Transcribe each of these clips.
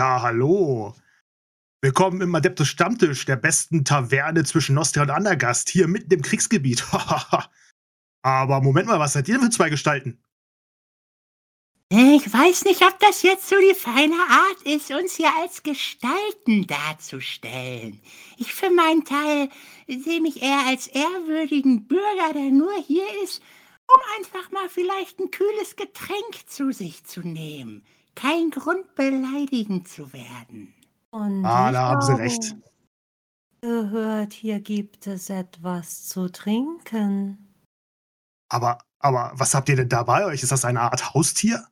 Ja, hallo. Willkommen im Adeptus Stammtisch, der besten Taverne zwischen Nostria und Andergast, hier mitten im Kriegsgebiet. Aber Moment mal, was seid ihr denn für zwei Gestalten? Ich weiß nicht, ob das jetzt so die feine Art ist, uns hier als Gestalten darzustellen. Ich für meinen Teil sehe mich eher als ehrwürdigen Bürger, der nur hier ist, um einfach mal vielleicht ein kühles Getränk zu sich zu nehmen. Kein Grund, beleidigend zu werden. Und Ah, da haben Sie recht. gehört, hier gibt es etwas zu trinken. Aber, aber was habt ihr denn da bei euch? Ist das eine Art Haustier?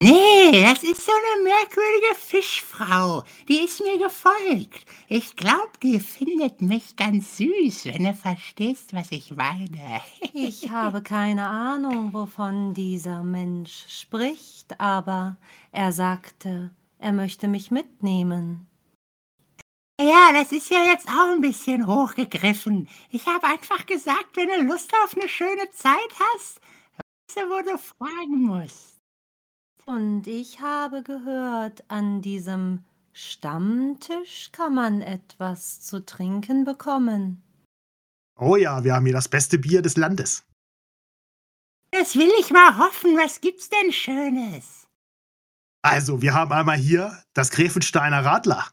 Nee, das ist so eine merkwürdige Fischfrau. Die ist mir gefolgt. Ich glaub, die findet mich ganz süß, wenn du verstehst, was ich meine. Ich habe keine Ahnung, wovon dieser Mensch spricht, aber er sagte, er möchte mich mitnehmen. Ja, das ist ja jetzt auch ein bisschen hochgegriffen. Ich habe einfach gesagt, wenn du Lust auf eine schöne Zeit hast, weißt du, wo du fragen musst. Und ich habe gehört, an diesem Stammtisch kann man etwas zu trinken bekommen. Oh ja, wir haben hier das beste Bier des Landes. Das will ich mal hoffen. Was gibt's denn Schönes? Also, wir haben einmal hier das Gräfensteiner Radler.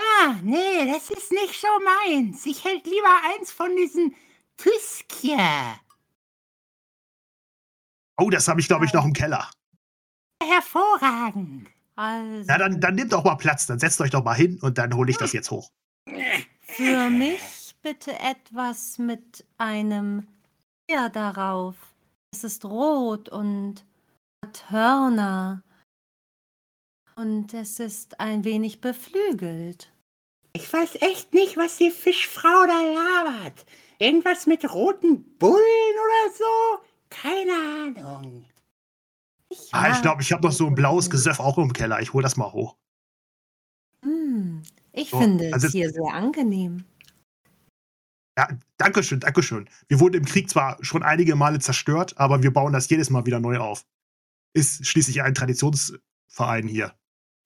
Ah, nee, das ist nicht so meins. Ich hätte lieber eins von diesen Püskje. Oh, das habe ich, glaube ich, noch im Keller. Hervorragend. Also, Ja, dann, dann nehmt doch mal Platz, dann setzt euch doch mal hin und dann hole ich das jetzt hoch. für mich bitte etwas mit einem Tier darauf. Es ist rot und hat Hörner. Und es ist ein wenig beflügelt. Ich weiß echt nicht, was die Fischfrau da labert. Irgendwas mit roten Bullen oder so? Keine Ahnung. Ich, Ah, ich glaube, ich habe noch so ein blaues. Gesöff auch im Keller. Ich hole das mal hoch. Hm, ich So, finde also- es hier sehr angenehm. Ja, Dankeschön, Dankeschön. Wir wurden im Krieg zwar schon einige Male zerstört, aber wir bauen das jedes Mal wieder neu auf. Ist schließlich ein Traditionsverein hier.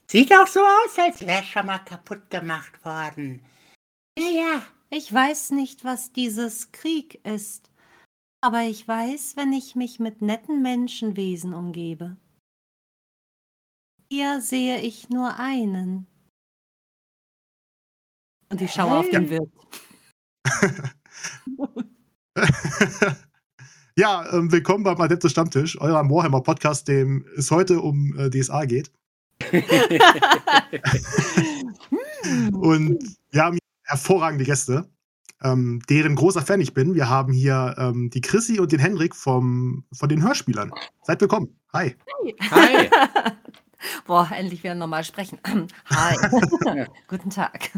Sieht auch so aus, als wäre schon mal kaputt gemacht worden. Ja, ja. Ich weiß nicht, was dieses Krieg ist, aber ich weiß, wenn ich mich mit netten Menschenwesen umgebe. Hier sehe ich nur einen. Und ich schaue auf den Wirt. ja, ähm, willkommen beim Adeptus Stammtisch, eurem Warhammer-Podcast, dem es heute um äh, DSA geht. Und wir haben hervorragende Gäste, ähm, deren großer Fan ich bin. Wir haben hier ähm, die Chrissy und den Henrik vom, von den Hörspielern. Seid willkommen. Hi. Hi. Boah, endlich wieder normal sprechen. Hi. Guten Tag.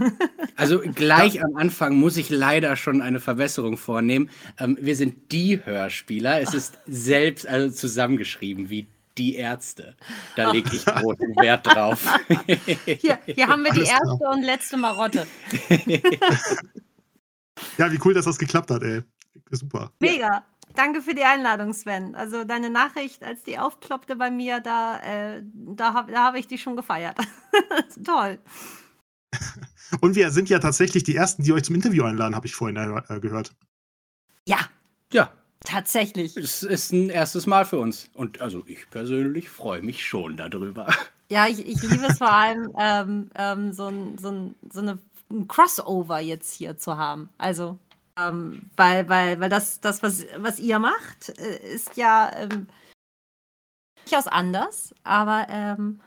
Also gleich am Anfang muss ich leider schon eine Verbesserung vornehmen. Ähm, wir sind die Hörspieler. Es ist selbst also zusammengeschrieben wie die Ärzte. Da lege ich großen Wert drauf. Hier, hier haben wir die Alles klar. erste und letzte Marotte. Ja, wie cool, dass das geklappt hat, ey. Super. Mega. Danke für die Einladung, Sven. Also deine Nachricht, als die aufploppte bei mir, da, äh, da habe da hab ich die schon gefeiert. Toll. Und wir sind ja tatsächlich die Ersten, die euch zum Interview einladen, habe ich vorhin äh, gehört. Ja, ja, tatsächlich. es ist ein erstes Mal für uns. Und also ich persönlich freue mich schon darüber. Ja, ich, ich liebe es vor allem, ähm, ähm, so, ein, so, ein, so eine, ein Crossover jetzt hier zu haben. Also, ähm, weil, weil, weil das, das was, was ihr macht, äh, ist ja ähm, durchaus anders, aber ähm,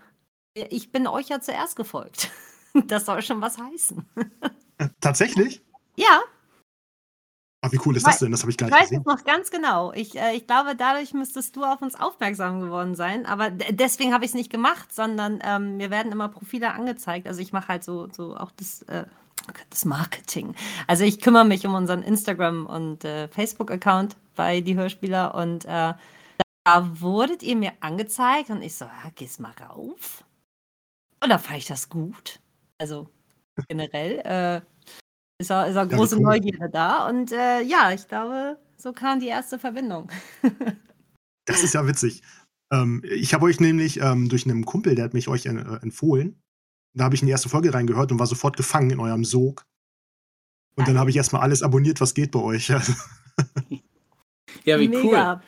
ich bin euch ja zuerst gefolgt. Das soll schon was heißen. Äh, tatsächlich? Ja, Ach, wie cool ist das denn? Das habe ich gar ich nicht weiß es gesehen. noch ganz genau. Ich, äh, ich glaube, dadurch müsstest du auf uns aufmerksam geworden sein. Aber deswegen habe ich es nicht gemacht, sondern ähm, mir werden immer Profile angezeigt. Also ich mache halt so, so auch das, äh, das Marketing. Also ich kümmere mich um unseren Instagram- und äh, Facebook-Account bei die Hörspieler und äh, da wurdet ihr mir angezeigt und ich so, ja, geh's mal rauf. Und da fand ich das gut. Also generell äh, ist auch, ist auch Ja, große cool. Neugierde da. Und äh, ja, ich glaube, so kam die erste Verbindung. Das ist ja witzig. Ähm, ich habe euch nämlich ähm, durch einen Kumpel, der hat mich euch äh, empfohlen. Da habe ich in die erste Folge reingehört und war sofort gefangen in eurem Sog. Und dann habe ich erstmal alles abonniert, was geht bei euch. Ja, wie Mega. cool,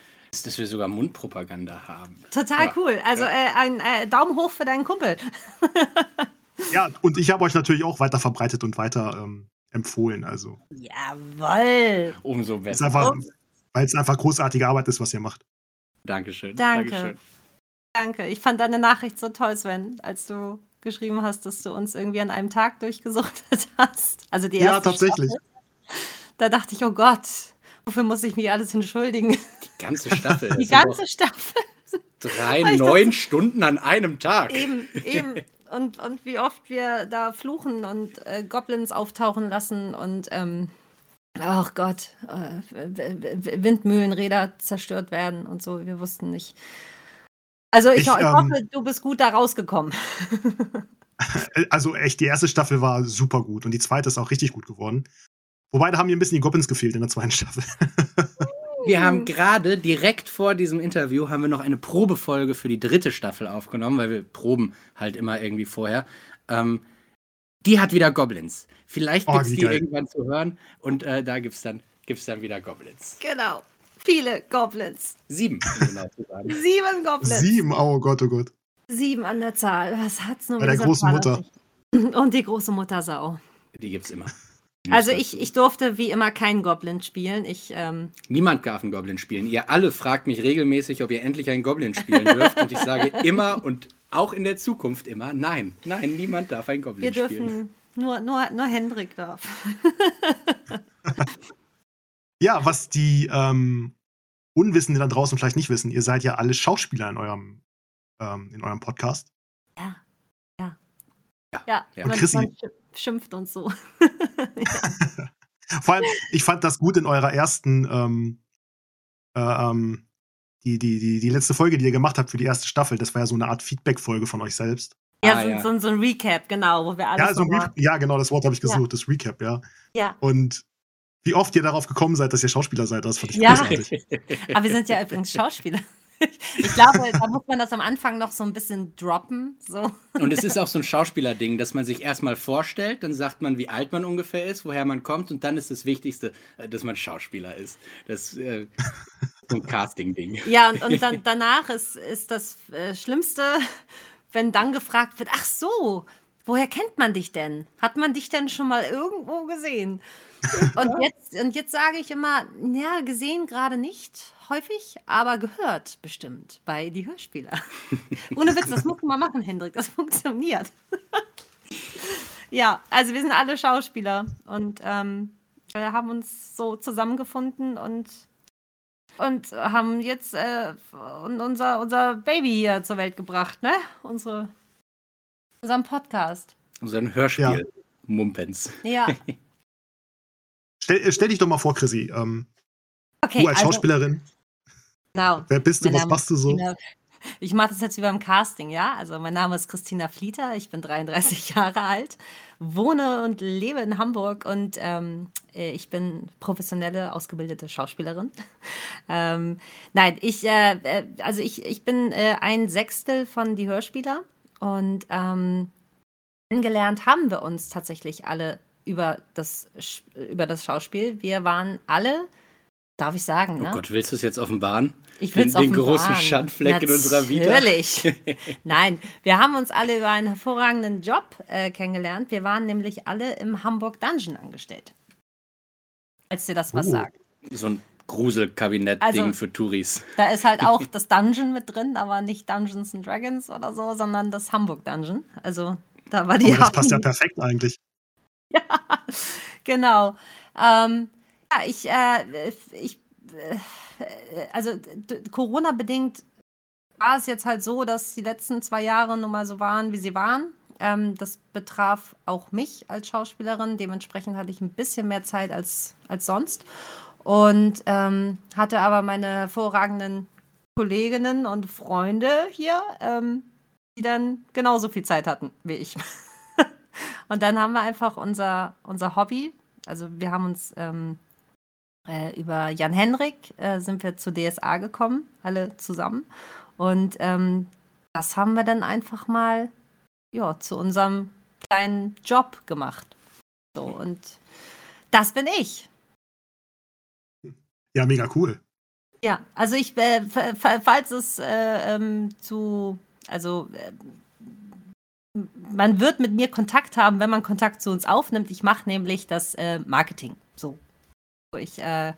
dass wir sogar Mundpropaganda haben. Total Ja. cool. Also äh, ein äh, Daumen hoch für deinen Kumpel. ja, und ich habe euch natürlich auch weiter verbreitet und weiter ähm, empfohlen. Also, Jawoll. Umso besser. weil es einfach großartige Arbeit ist, was ihr macht. Dankeschön. Danke. Dankeschön. Danke. Ich fand deine Nachricht so toll, Sven, als du geschrieben hast, dass du uns irgendwie an einem Tag durchgesuchtet hast. Also die Ja, erste tatsächlich. Staffel. Da dachte ich, oh Gott, wofür muss ich mich alles entschuldigen? Die ganze Staffel. Die doch ganze Staffel. Drei, neun Stunden an einem Tag. Eben, eben. Und, und wie oft wir da fluchen und äh, Goblins auftauchen lassen und, ähm, ach Gott, äh, Windmühlenräder zerstört werden und so. Wir wussten nicht. Also ich, Ich, ich ähm, hoffe, du bist gut da rausgekommen. Also echt, die erste Staffel war super gut und die zweite ist auch richtig gut geworden. Wobei, da haben mir ein bisschen die Goblins gefehlt in der zweiten Staffel. Wir haben gerade direkt vor diesem Interview haben wir noch eine Probefolge für die dritte Staffel aufgenommen, weil wir proben halt immer irgendwie vorher. Ähm, die hat wieder Goblins. Vielleicht Oh, gibt es wie die geil. irgendwann zu hören und äh, da gibt es dann, gibt's dann wieder Goblins. Genau. Viele Goblins. Sieben, um genau zu sagen. Sieben Goblins. Sieben, oh Gott, oh Gott. Sieben an der Zahl. Was hat's nur Bei der mit großen dieser Mutter. Und die große Mutter Sau. Die gibt es immer. Also ich, ich durfte wie immer keinen Goblin spielen. Ich, ähm, Niemand darf einen Goblin spielen. Ihr alle fragt mich regelmäßig, ob ihr endlich einen Goblin spielen dürft. und ich sage immer und auch in der Zukunft immer, nein, nein, niemand darf einen Goblin wir spielen. dürfen, nur, nur, nur Hendrik darf. Ja, was die ähm, Unwissenden da draußen vielleicht nicht wissen, ihr seid ja alle Schauspieler in eurem, ähm, in eurem Podcast. Ja, ja. Ja, Ja. Man, Chrissy. Schimpft uns so. Vor allem, ich fand das gut in eurer ersten, ähm, äh, ähm, die, die, die, die letzte Folge, die ihr gemacht habt für die erste Staffel. Das war ja so eine Art Feedback-Folge von euch selbst. Ja, Ah, so, ja. So, so ein Recap, genau, wo wir alles Ja, so Re ja, genau, das Wort habe ich Ja. gesucht, das Recap, ja. Ja, Und wie oft ihr darauf gekommen seid, dass ihr Schauspieler seid, das fand ich Ja. großartig. aber wir sind ja übrigens Schauspieler. Ich glaube, da muss man das am Anfang noch so ein bisschen droppen. So. Und es ist auch so ein Schauspielerding, dass man sich erstmal vorstellt, dann sagt man, wie alt man ungefähr ist, woher man kommt und dann ist das Wichtigste, äh, dass man Schauspieler ist. Das äh, so ein Casting-Ding. Ja, und, und dann, danach ist, ist das äh, Schlimmste, wenn dann gefragt wird, ach so, woher kennt man dich denn? Hat man dich denn schon mal irgendwo gesehen? Und jetzt, und jetzt sage ich immer, ja, gesehen gerade nicht, häufig, aber gehört bestimmt bei die Hörspieler. Ohne Witz, das muss man machen, Hendrik, das funktioniert. ja, also wir sind alle Schauspieler und ähm, wir haben uns so zusammengefunden und und haben jetzt äh, un- unser, unser Baby hier zur Welt gebracht, ne? Unsere, unseren Podcast. Ein Hörspiel. Mumpens. Ja, Stell, äh, stell dich doch mal vor, Chrissy. Ähm, okay. du als also, Schauspielerin, Genau. wer bist du, was machst du so? Christina- Ich mache das jetzt wie beim Casting, ja? Also mein Name ist Christina Flieter, ich bin 33 Jahre alt, wohne und lebe in Hamburg und ähm, äh, ich bin professionelle, ausgebildete Schauspielerin. ähm, nein, ich, äh, äh, also ich, ich bin äh, ein Sechstel von die Hörspieler und ähm, kennengelernt haben wir uns tatsächlich alle über das, über das Schauspiel. Wir waren alle, darf ich sagen, Oh ne? Gott, willst du es jetzt offenbaren? Ich Den- will's den offenbaren. großen Schandfleck in unserer Vita. Natürlich. Nein, wir haben uns alle über einen hervorragenden Job äh, kennengelernt. Wir waren nämlich alle im Hamburg Dungeon angestellt. Als dir das was Oh. sagt. So ein Gruselkabinett-Ding Also- für Touris. Da ist halt auch das Dungeon mit drin, aber nicht Dungeons and Dragons oder so, sondern das Hamburg Dungeon. Also da war die Aber das passt ja perfekt eigentlich. Genau. Ähm, ja, ich, äh, ich, äh, also Corona-bedingt war es jetzt halt so, dass die letzten zwei Jahre nun mal so waren, wie sie waren. Ähm, das betraf auch mich als Schauspielerin. Dementsprechend hatte ich ein bisschen mehr Zeit als, als sonst. Und ähm, hatte aber meine hervorragenden Kolleginnen und Freunde hier, ähm, die dann genauso viel Zeit hatten wie ich. und dann haben wir einfach unser, unser Hobby, also wir haben uns ähm, äh, über Jan Henrik äh, sind wir zu DSA gekommen, alle zusammen. Und ähm, das haben wir dann einfach mal ja, zu unserem kleinen Job gemacht. So, und das bin ich. Ja, mega cool. Ja, also ich, äh, falls es äh, ähm, zu, also äh, man wird mit mir Kontakt haben, wenn man Kontakt zu uns aufnimmt. Ich mache nämlich das äh, Marketing. So. Ich äh,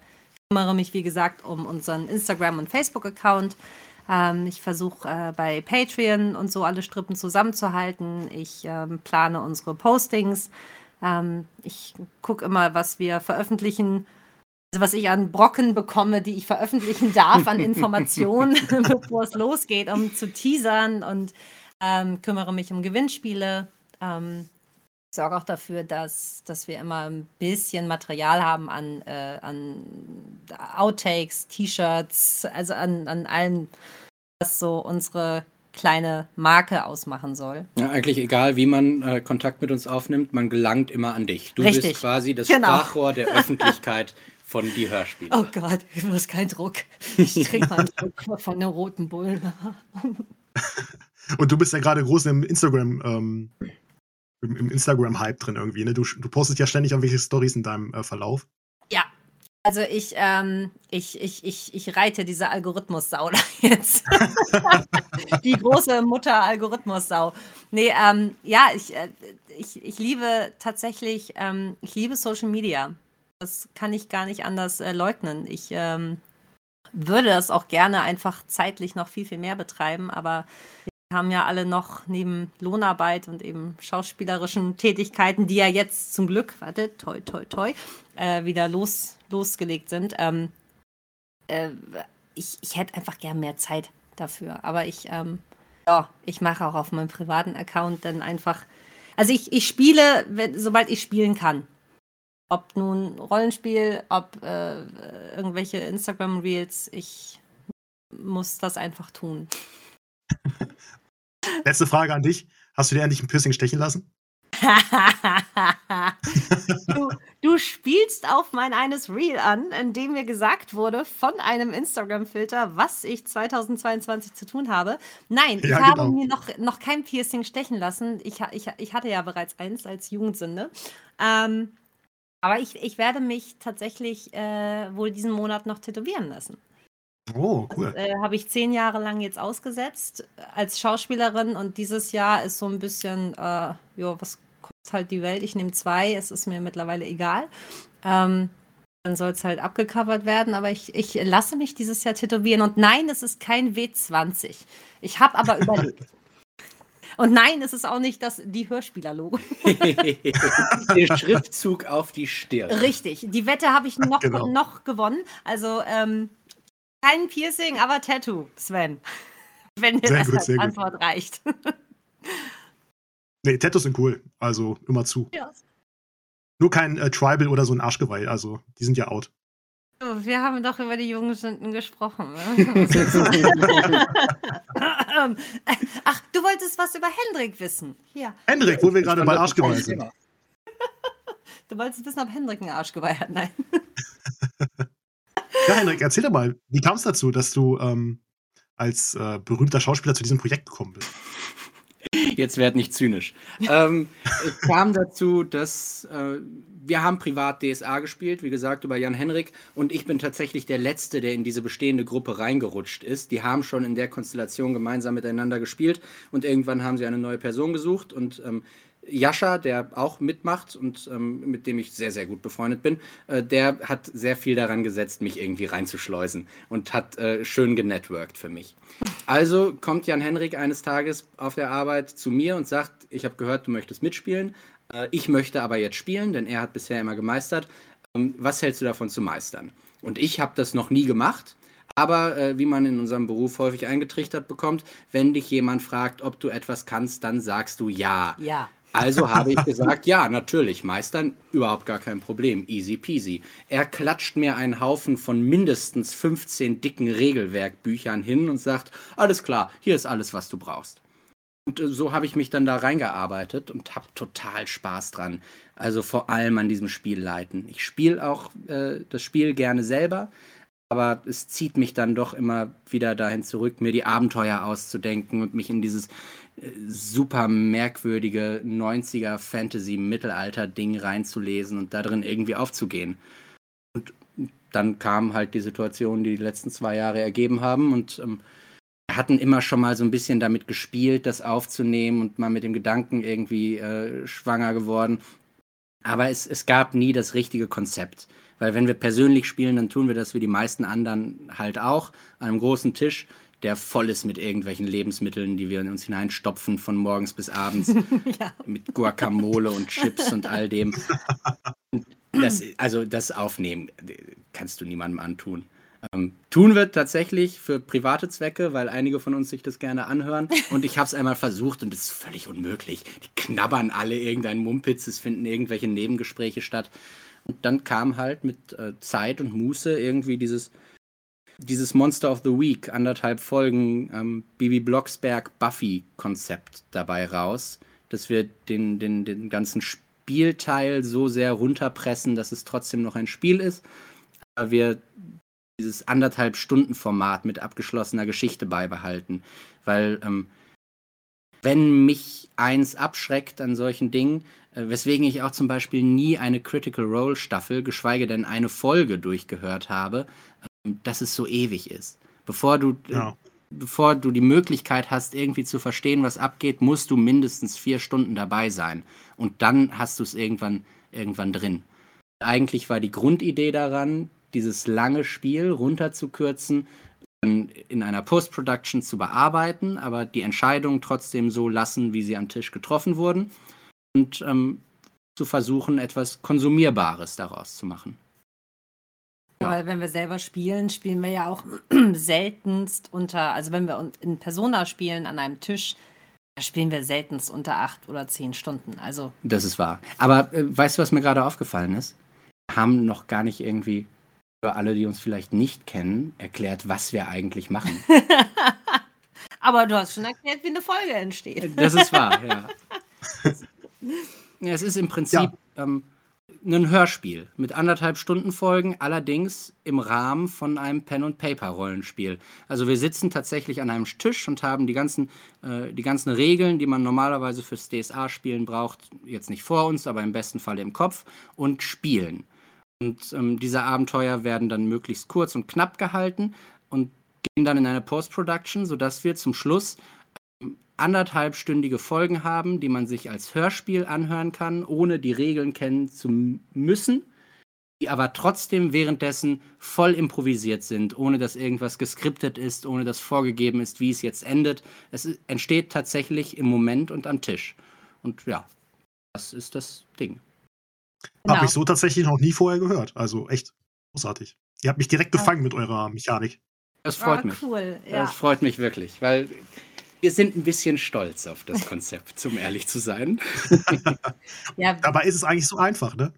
kümmere mich, wie gesagt, um unseren Instagram- und Facebook-Account. Ähm, ich versuche äh, bei Patreon und so alle Strippen zusammenzuhalten. Ich ähm, plane unsere Postings. Ähm, ich gucke immer, was wir veröffentlichen. Also was ich an Brocken bekomme, die ich veröffentlichen darf an Informationen, bevor es losgeht, um zu teasern und ähm, kümmere mich um Gewinnspiele. Ähm, sorge auch dafür, dass, dass wir immer ein bisschen Material haben an, äh, an Outtakes, T-Shirts, also an, an allem, was so unsere kleine Marke ausmachen soll. Ja, eigentlich egal, wie man äh, Kontakt mit uns aufnimmt, man gelangt immer an dich. Du Richtig. bist quasi das Genau. Sprachrohr der Öffentlichkeit von die Hörspiele. Oh Gott, ich muss kein Druck. Ich trinke mal einen Schluck von der roten Bullen. Und du bist ja gerade groß im Instagram, ähm, im, Instagram-Hype drin irgendwie, ne? Du, du postest ja ständig irgendwelche Stories in deinem äh, Verlauf. Ja. Also ich, ähm, ich, ich, ich, ich reite diese Algorithmus-Sau da jetzt. Die große Mutter-Algorithmus-Sau. Nee, ähm, ja, ich, äh, ich, ich liebe tatsächlich, ähm, ich liebe Social Media. Das kann ich gar nicht anders äh, leugnen. Ich ähm, würde das auch gerne einfach zeitlich noch viel, viel mehr betreiben, aber haben ja alle noch neben Lohnarbeit und eben schauspielerischen Tätigkeiten, die ja jetzt zum Glück, warte, toi, toi, toi, äh, wieder los, losgelegt sind. Ähm, äh, ich, ich hätte einfach gern mehr Zeit dafür. Aber ich, ähm, ja, ich mache auch auf meinem privaten Account dann einfach. Also ich, ich spiele, wenn, sobald ich spielen kann. Ob nun Rollenspiel, ob äh, irgendwelche Instagram-Reels, ich muss das einfach tun. Letzte Frage an dich. Hast du dir endlich ein Piercing stechen lassen? du, du spielst auf mein eines Reel an, in dem mir gesagt wurde von einem Instagram-Filter, was ich 2022 zu tun habe. Nein, ich Ja, habe genau. mir noch, noch kein Piercing stechen lassen. Ich, ich, ich hatte ja bereits eins als Jugendsünde. Ähm, aber ich, ich werde mich tatsächlich äh, wohl diesen Monat noch tätowieren lassen. Oh, cool. Äh, habe ich zehn Jahre lang jetzt ausgesetzt äh, als Schauspielerin und dieses Jahr ist so ein bisschen, äh, ja, was kostet halt die Welt? Ich nehme zwei, es ist mir mittlerweile egal. Ähm, dann soll es halt abgecovert werden, aber ich, ich lasse mich dieses Jahr tätowieren und nein, es ist kein W20. Ich habe aber überlegt. Und nein, es ist auch nicht das, die Hörspieler-Logo. Der Schriftzug auf die Stirn. Richtig, die Wette habe ich noch, Genau. noch gewonnen. Also ähm, kein Piercing, aber Tattoo, Sven. Wenn dir Sehr das gut, als sehr gut. Antwort reicht. Nee, Tattoos sind cool. Also immer zu. Ja. Nur kein äh, Tribal oder so ein Arschgeweih. Also, die sind ja out. So, wir haben doch über die Jugendsünden gesprochen. ne? Ach, du wolltest was über Hendrik wissen. Hier. Hendrik, wo wir gerade bei Arschgeweih sind. Du wolltest wissen, ob Hendrik ein Arschgeweih hat. Nein. Ja, Hendrik, erzähl doch mal, wie kam es dazu, dass du ähm, als äh, berühmter Schauspieler zu diesem Projekt gekommen bist? Jetzt werd nicht zynisch. ähm, es kam dazu, dass äh, wir haben privat DSA gespielt, wie gesagt, über Jan Henrik. Und ich bin tatsächlich der Letzte, der in diese bestehende Gruppe reingerutscht ist. Die haben schon in der Konstellation gemeinsam miteinander gespielt. Und irgendwann haben sie eine neue Person gesucht. Und ähm, Jascha, der auch mitmacht und ähm, mit dem ich sehr, sehr gut befreundet bin, äh, der hat sehr viel daran gesetzt, mich irgendwie reinzuschleusen und hat äh, schön genetworked für mich. Also kommt Jan Henrik eines Tages auf der Arbeit zu mir und sagt, ich habe gehört, du möchtest mitspielen. Äh, ich möchte aber jetzt spielen, denn er hat bisher immer gemeistert. Ähm, was hältst du davon zu meistern? Und ich habe das noch nie gemacht. Aber äh, wie man in unserem Beruf häufig eingetrichtert bekommt, wenn dich jemand fragt, ob du etwas kannst, dann sagst du ja. Ja. Also habe ich gesagt, ja, natürlich, meistern, überhaupt gar kein Problem, easy peasy. Er klatscht mir einen Haufen von mindestens 15 dicken Regelwerkbüchern hin und sagt, alles klar, hier ist alles, was du brauchst. Und äh, so habe ich mich dann da reingearbeitet und habe total Spaß dran. Also vor allem an diesem Spiel leiten. Ich spiele auch äh, das Spiel gerne selber. aber es zieht mich dann doch immer wieder dahin zurück, mir die Abenteuer auszudenken und mich in dieses super merkwürdige 90er Fantasy-Mittelalter-Ding reinzulesen und da drin irgendwie aufzugehen. Und dann kam halt die Situation, die die letzten zwei Jahre ergeben haben und ähm, hatten immer schon mal so ein bisschen damit gespielt, das aufzunehmen und mal mit dem Gedanken irgendwie äh, schwanger geworden. Aber es, es gab nie das richtige Konzept. Weil wenn wir persönlich spielen, dann tun wir das wie die meisten anderen halt auch an einem großen Tisch, der voll ist mit irgendwelchen Lebensmitteln, die wir in uns hineinstopfen von morgens bis abends. ja. Mit Guacamole und Chips und all dem. Das, also das Aufnehmen kannst du niemandem antun. Ähm, tun wir tatsächlich für private Zwecke, weil einige von uns sich das gerne anhören. Und ich habe es einmal versucht und es ist völlig unmöglich. Die knabbern alle irgendein Mumpitz, es finden irgendwelche Nebengespräche statt. Und dann kam halt mit äh, Zeit und Muße irgendwie dieses, dieses Monster of the Week, anderthalb Folgen ähm, Bibi Blocksberg Buffy-Konzept dabei raus, dass wir den, den, den ganzen Spielteil so sehr runterpressen, dass es trotzdem noch ein Spiel ist. Aber wir dieses anderthalb Stunden Format mit abgeschlossener Geschichte beibehalten. Weil ähm, wenn mich eins abschreckt an solchen Dingen, äh, weswegen ich auch zum Beispiel nie eine Critical Role Staffel, geschweige denn eine Folge durchgehört habe, dass es so ewig ist. Bevor du, äh, ja. bevor du die Möglichkeit hast, irgendwie zu verstehen, was abgeht, musst du mindestens vier Stunden dabei sein. Und dann hast du es irgendwann, irgendwann drin. Eigentlich war die Grundidee daran, dieses lange Spiel runterzukürzen, in einer Post-Production zu bearbeiten, aber die Entscheidungen trotzdem so lassen, wie sie am Tisch getroffen wurden und ähm, zu versuchen, etwas Konsumierbares daraus zu machen. Ja. Weil wenn wir selber spielen, spielen wir ja auch seltenst unter, also wenn wir in Persona spielen an einem Tisch, da spielen wir seltenst unter acht oder zehn Stunden. Also das ist wahr. Aber äh, weißt du, was mir gerade aufgefallen ist? Wir haben noch gar nicht irgendwie für alle, die uns vielleicht nicht kennen, erklärt, was wir eigentlich machen. Aber du hast schon erklärt, wie eine Folge entsteht. Das ist wahr, ja. Ja, es ist im Prinzip ja. ähm, ein Hörspiel mit anderthalb Stunden Folgen, allerdings im Rahmen von einem Pen-and-Paper-Rollenspiel. Also wir sitzen tatsächlich an einem Tisch und haben die ganzen, äh, die ganzen Regeln, die man normalerweise fürs DSA-Spielen braucht, jetzt nicht vor uns, aber im besten Fall im Kopf und spielen. Und ähm, diese Abenteuer werden dann möglichst kurz und knapp gehalten und gehen dann in eine Post-Production, sodass wir zum Schluss anderthalbstündige Folgen haben, die man sich als Hörspiel anhören kann, ohne die Regeln kennen zu müssen, die aber trotzdem währenddessen voll improvisiert sind, ohne dass irgendwas geskriptet ist, ohne dass vorgegeben ist, wie es jetzt endet. Es entsteht tatsächlich im Moment und am Tisch. Und ja, das ist das Ding. Genau. Habe ich so tatsächlich noch nie vorher gehört. Also echt großartig. Ihr habt mich direkt gefangen ja. mit eurer Mechanik. Das freut oh, mich. Cool, ja. Das freut mich wirklich, weil wir sind ein bisschen stolz auf das Konzept, um ehrlich zu sein. ja. Dabei ist es eigentlich so einfach, ne?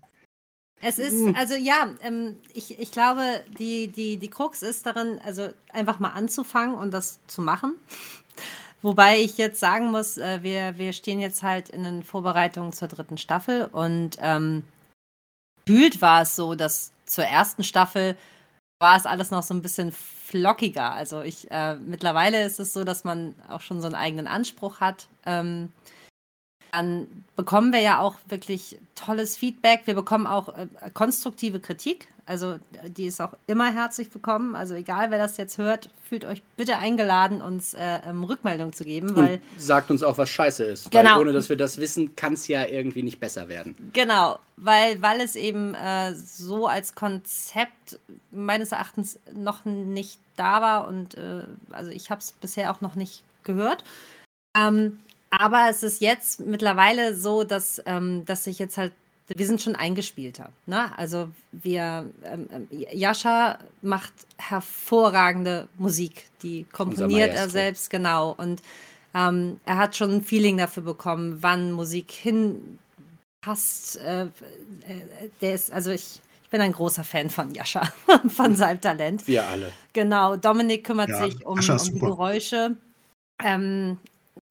Es ist, also ja, ähm, ich, ich glaube, die, die, die Krux ist darin, also einfach mal anzufangen und das zu machen. Wobei ich jetzt sagen muss, äh, wir, wir stehen jetzt halt in den Vorbereitungen zur dritten Staffel und ähm, gefühlt war es so, dass zur ersten Staffel war es alles noch so ein bisschen flockiger. Also ich, äh, mittlerweile ist es so, dass man auch schon so einen eigenen Anspruch hat. Ähm, dann bekommen wir ja auch wirklich tolles Feedback. Wir bekommen auch äh, konstruktive Kritik. Also die ist auch immer herzlich willkommen. Also egal, wer das jetzt hört, fühlt euch bitte eingeladen, uns äh, ähm, Rückmeldung zu geben. Weil, Und sagt uns auch, was scheiße ist. Genau. Weil ohne dass wir das wissen, kann es ja irgendwie nicht besser werden. Genau, weil, weil es eben äh, so als Konzept meines Erachtens noch nicht da war. Und äh, also ich habe es bisher auch noch nicht gehört. Ähm, aber es ist jetzt mittlerweile so, dass, ähm, dass sich jetzt halt, wir sind schon eingespielter. Ne? Also wir, ähm, ähm Jascha macht hervorragende Musik, die komponiert er selbst, genau. Und ähm, er hat schon ein Feeling dafür bekommen, wann Musik hinpasst. Äh, äh, der ist, also ich, ich bin ein großer Fan von Jascha, von seinem Talent. Wir alle. Genau, Dominik kümmert ja, sich um, um die Geräusche. Ähm,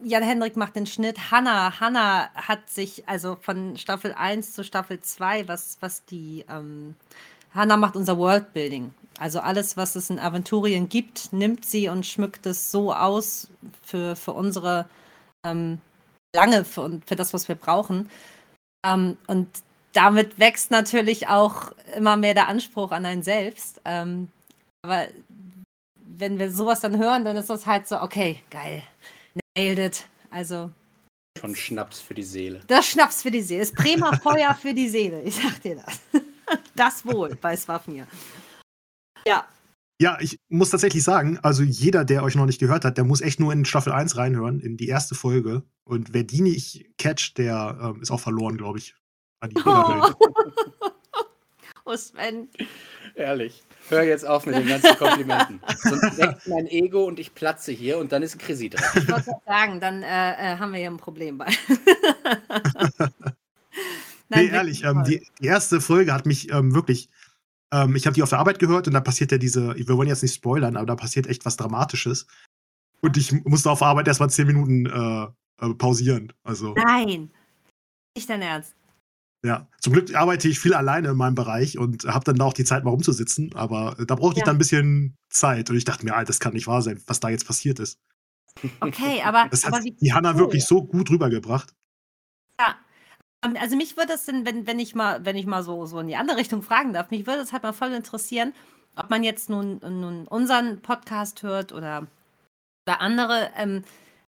Jan Hendrik macht den Schnitt. Hanna, Hanna hat sich also von Staffel 1 zu Staffel 2, was, was die ähm, Hanna macht unser Worldbuilding. Also alles, was es in Aventurien gibt, nimmt sie und schmückt es so aus für, für unsere ähm, lange, für, für das, was wir brauchen. Ähm, und damit wächst natürlich auch immer mehr der Anspruch an einen selbst. Ähm, aber wenn wir sowas dann hören, dann ist das halt so, okay, geil, it. Also. Schon Schnaps für die Seele. Das Schnaps für die Seele. Das Bremer Feuer für die Seele. Ich sag dir das. Das wohl bei Swafnir. Ja. Ja, ich muss tatsächlich sagen, also jeder, der euch noch nicht gehört hat, der muss echt nur in Staffel 1 reinhören, in die erste Folge. Und wer die nicht catcht, der ähm, ist auch verloren, glaube ich. An die oh. oh, Sven. Ehrlich. Hör jetzt auf mit den ganzen Komplimenten. Sonst weckt mein Ego und ich platze hier und dann ist Chrissy dran. Ich wollte sagen, dann äh, äh, haben wir hier ein Problem bei. Nein, nee, ehrlich, ähm, die, die, erste Folge hat mich ähm, wirklich. Ähm, ich habe die auf der Arbeit gehört und da passiert ja diese. Wir wollen jetzt nicht spoilern, aber da passiert echt was Dramatisches. Und ich musste auf der Arbeit erstmal zehn Minuten äh, äh, pausieren. Also. Nein. Nicht dein Ernst. Ja, zum Glück arbeite ich viel alleine in meinem Bereich und habe dann auch die Zeit, mal rumzusitzen. Aber da brauchte ja. ich dann ein bisschen Zeit. Und ich dachte mir, Alter, das kann nicht wahr sein, was da jetzt passiert ist. Okay, aber. Das hat aber die Hanna cool. wirklich so gut rübergebracht. Ja. Ähm, also mich würde es denn, wenn, wenn ich mal, wenn ich mal so, so in die andere Richtung fragen darf, mich würde es halt mal voll interessieren, ob man jetzt nun, nun unseren Podcast hört oder, oder andere. Ähm,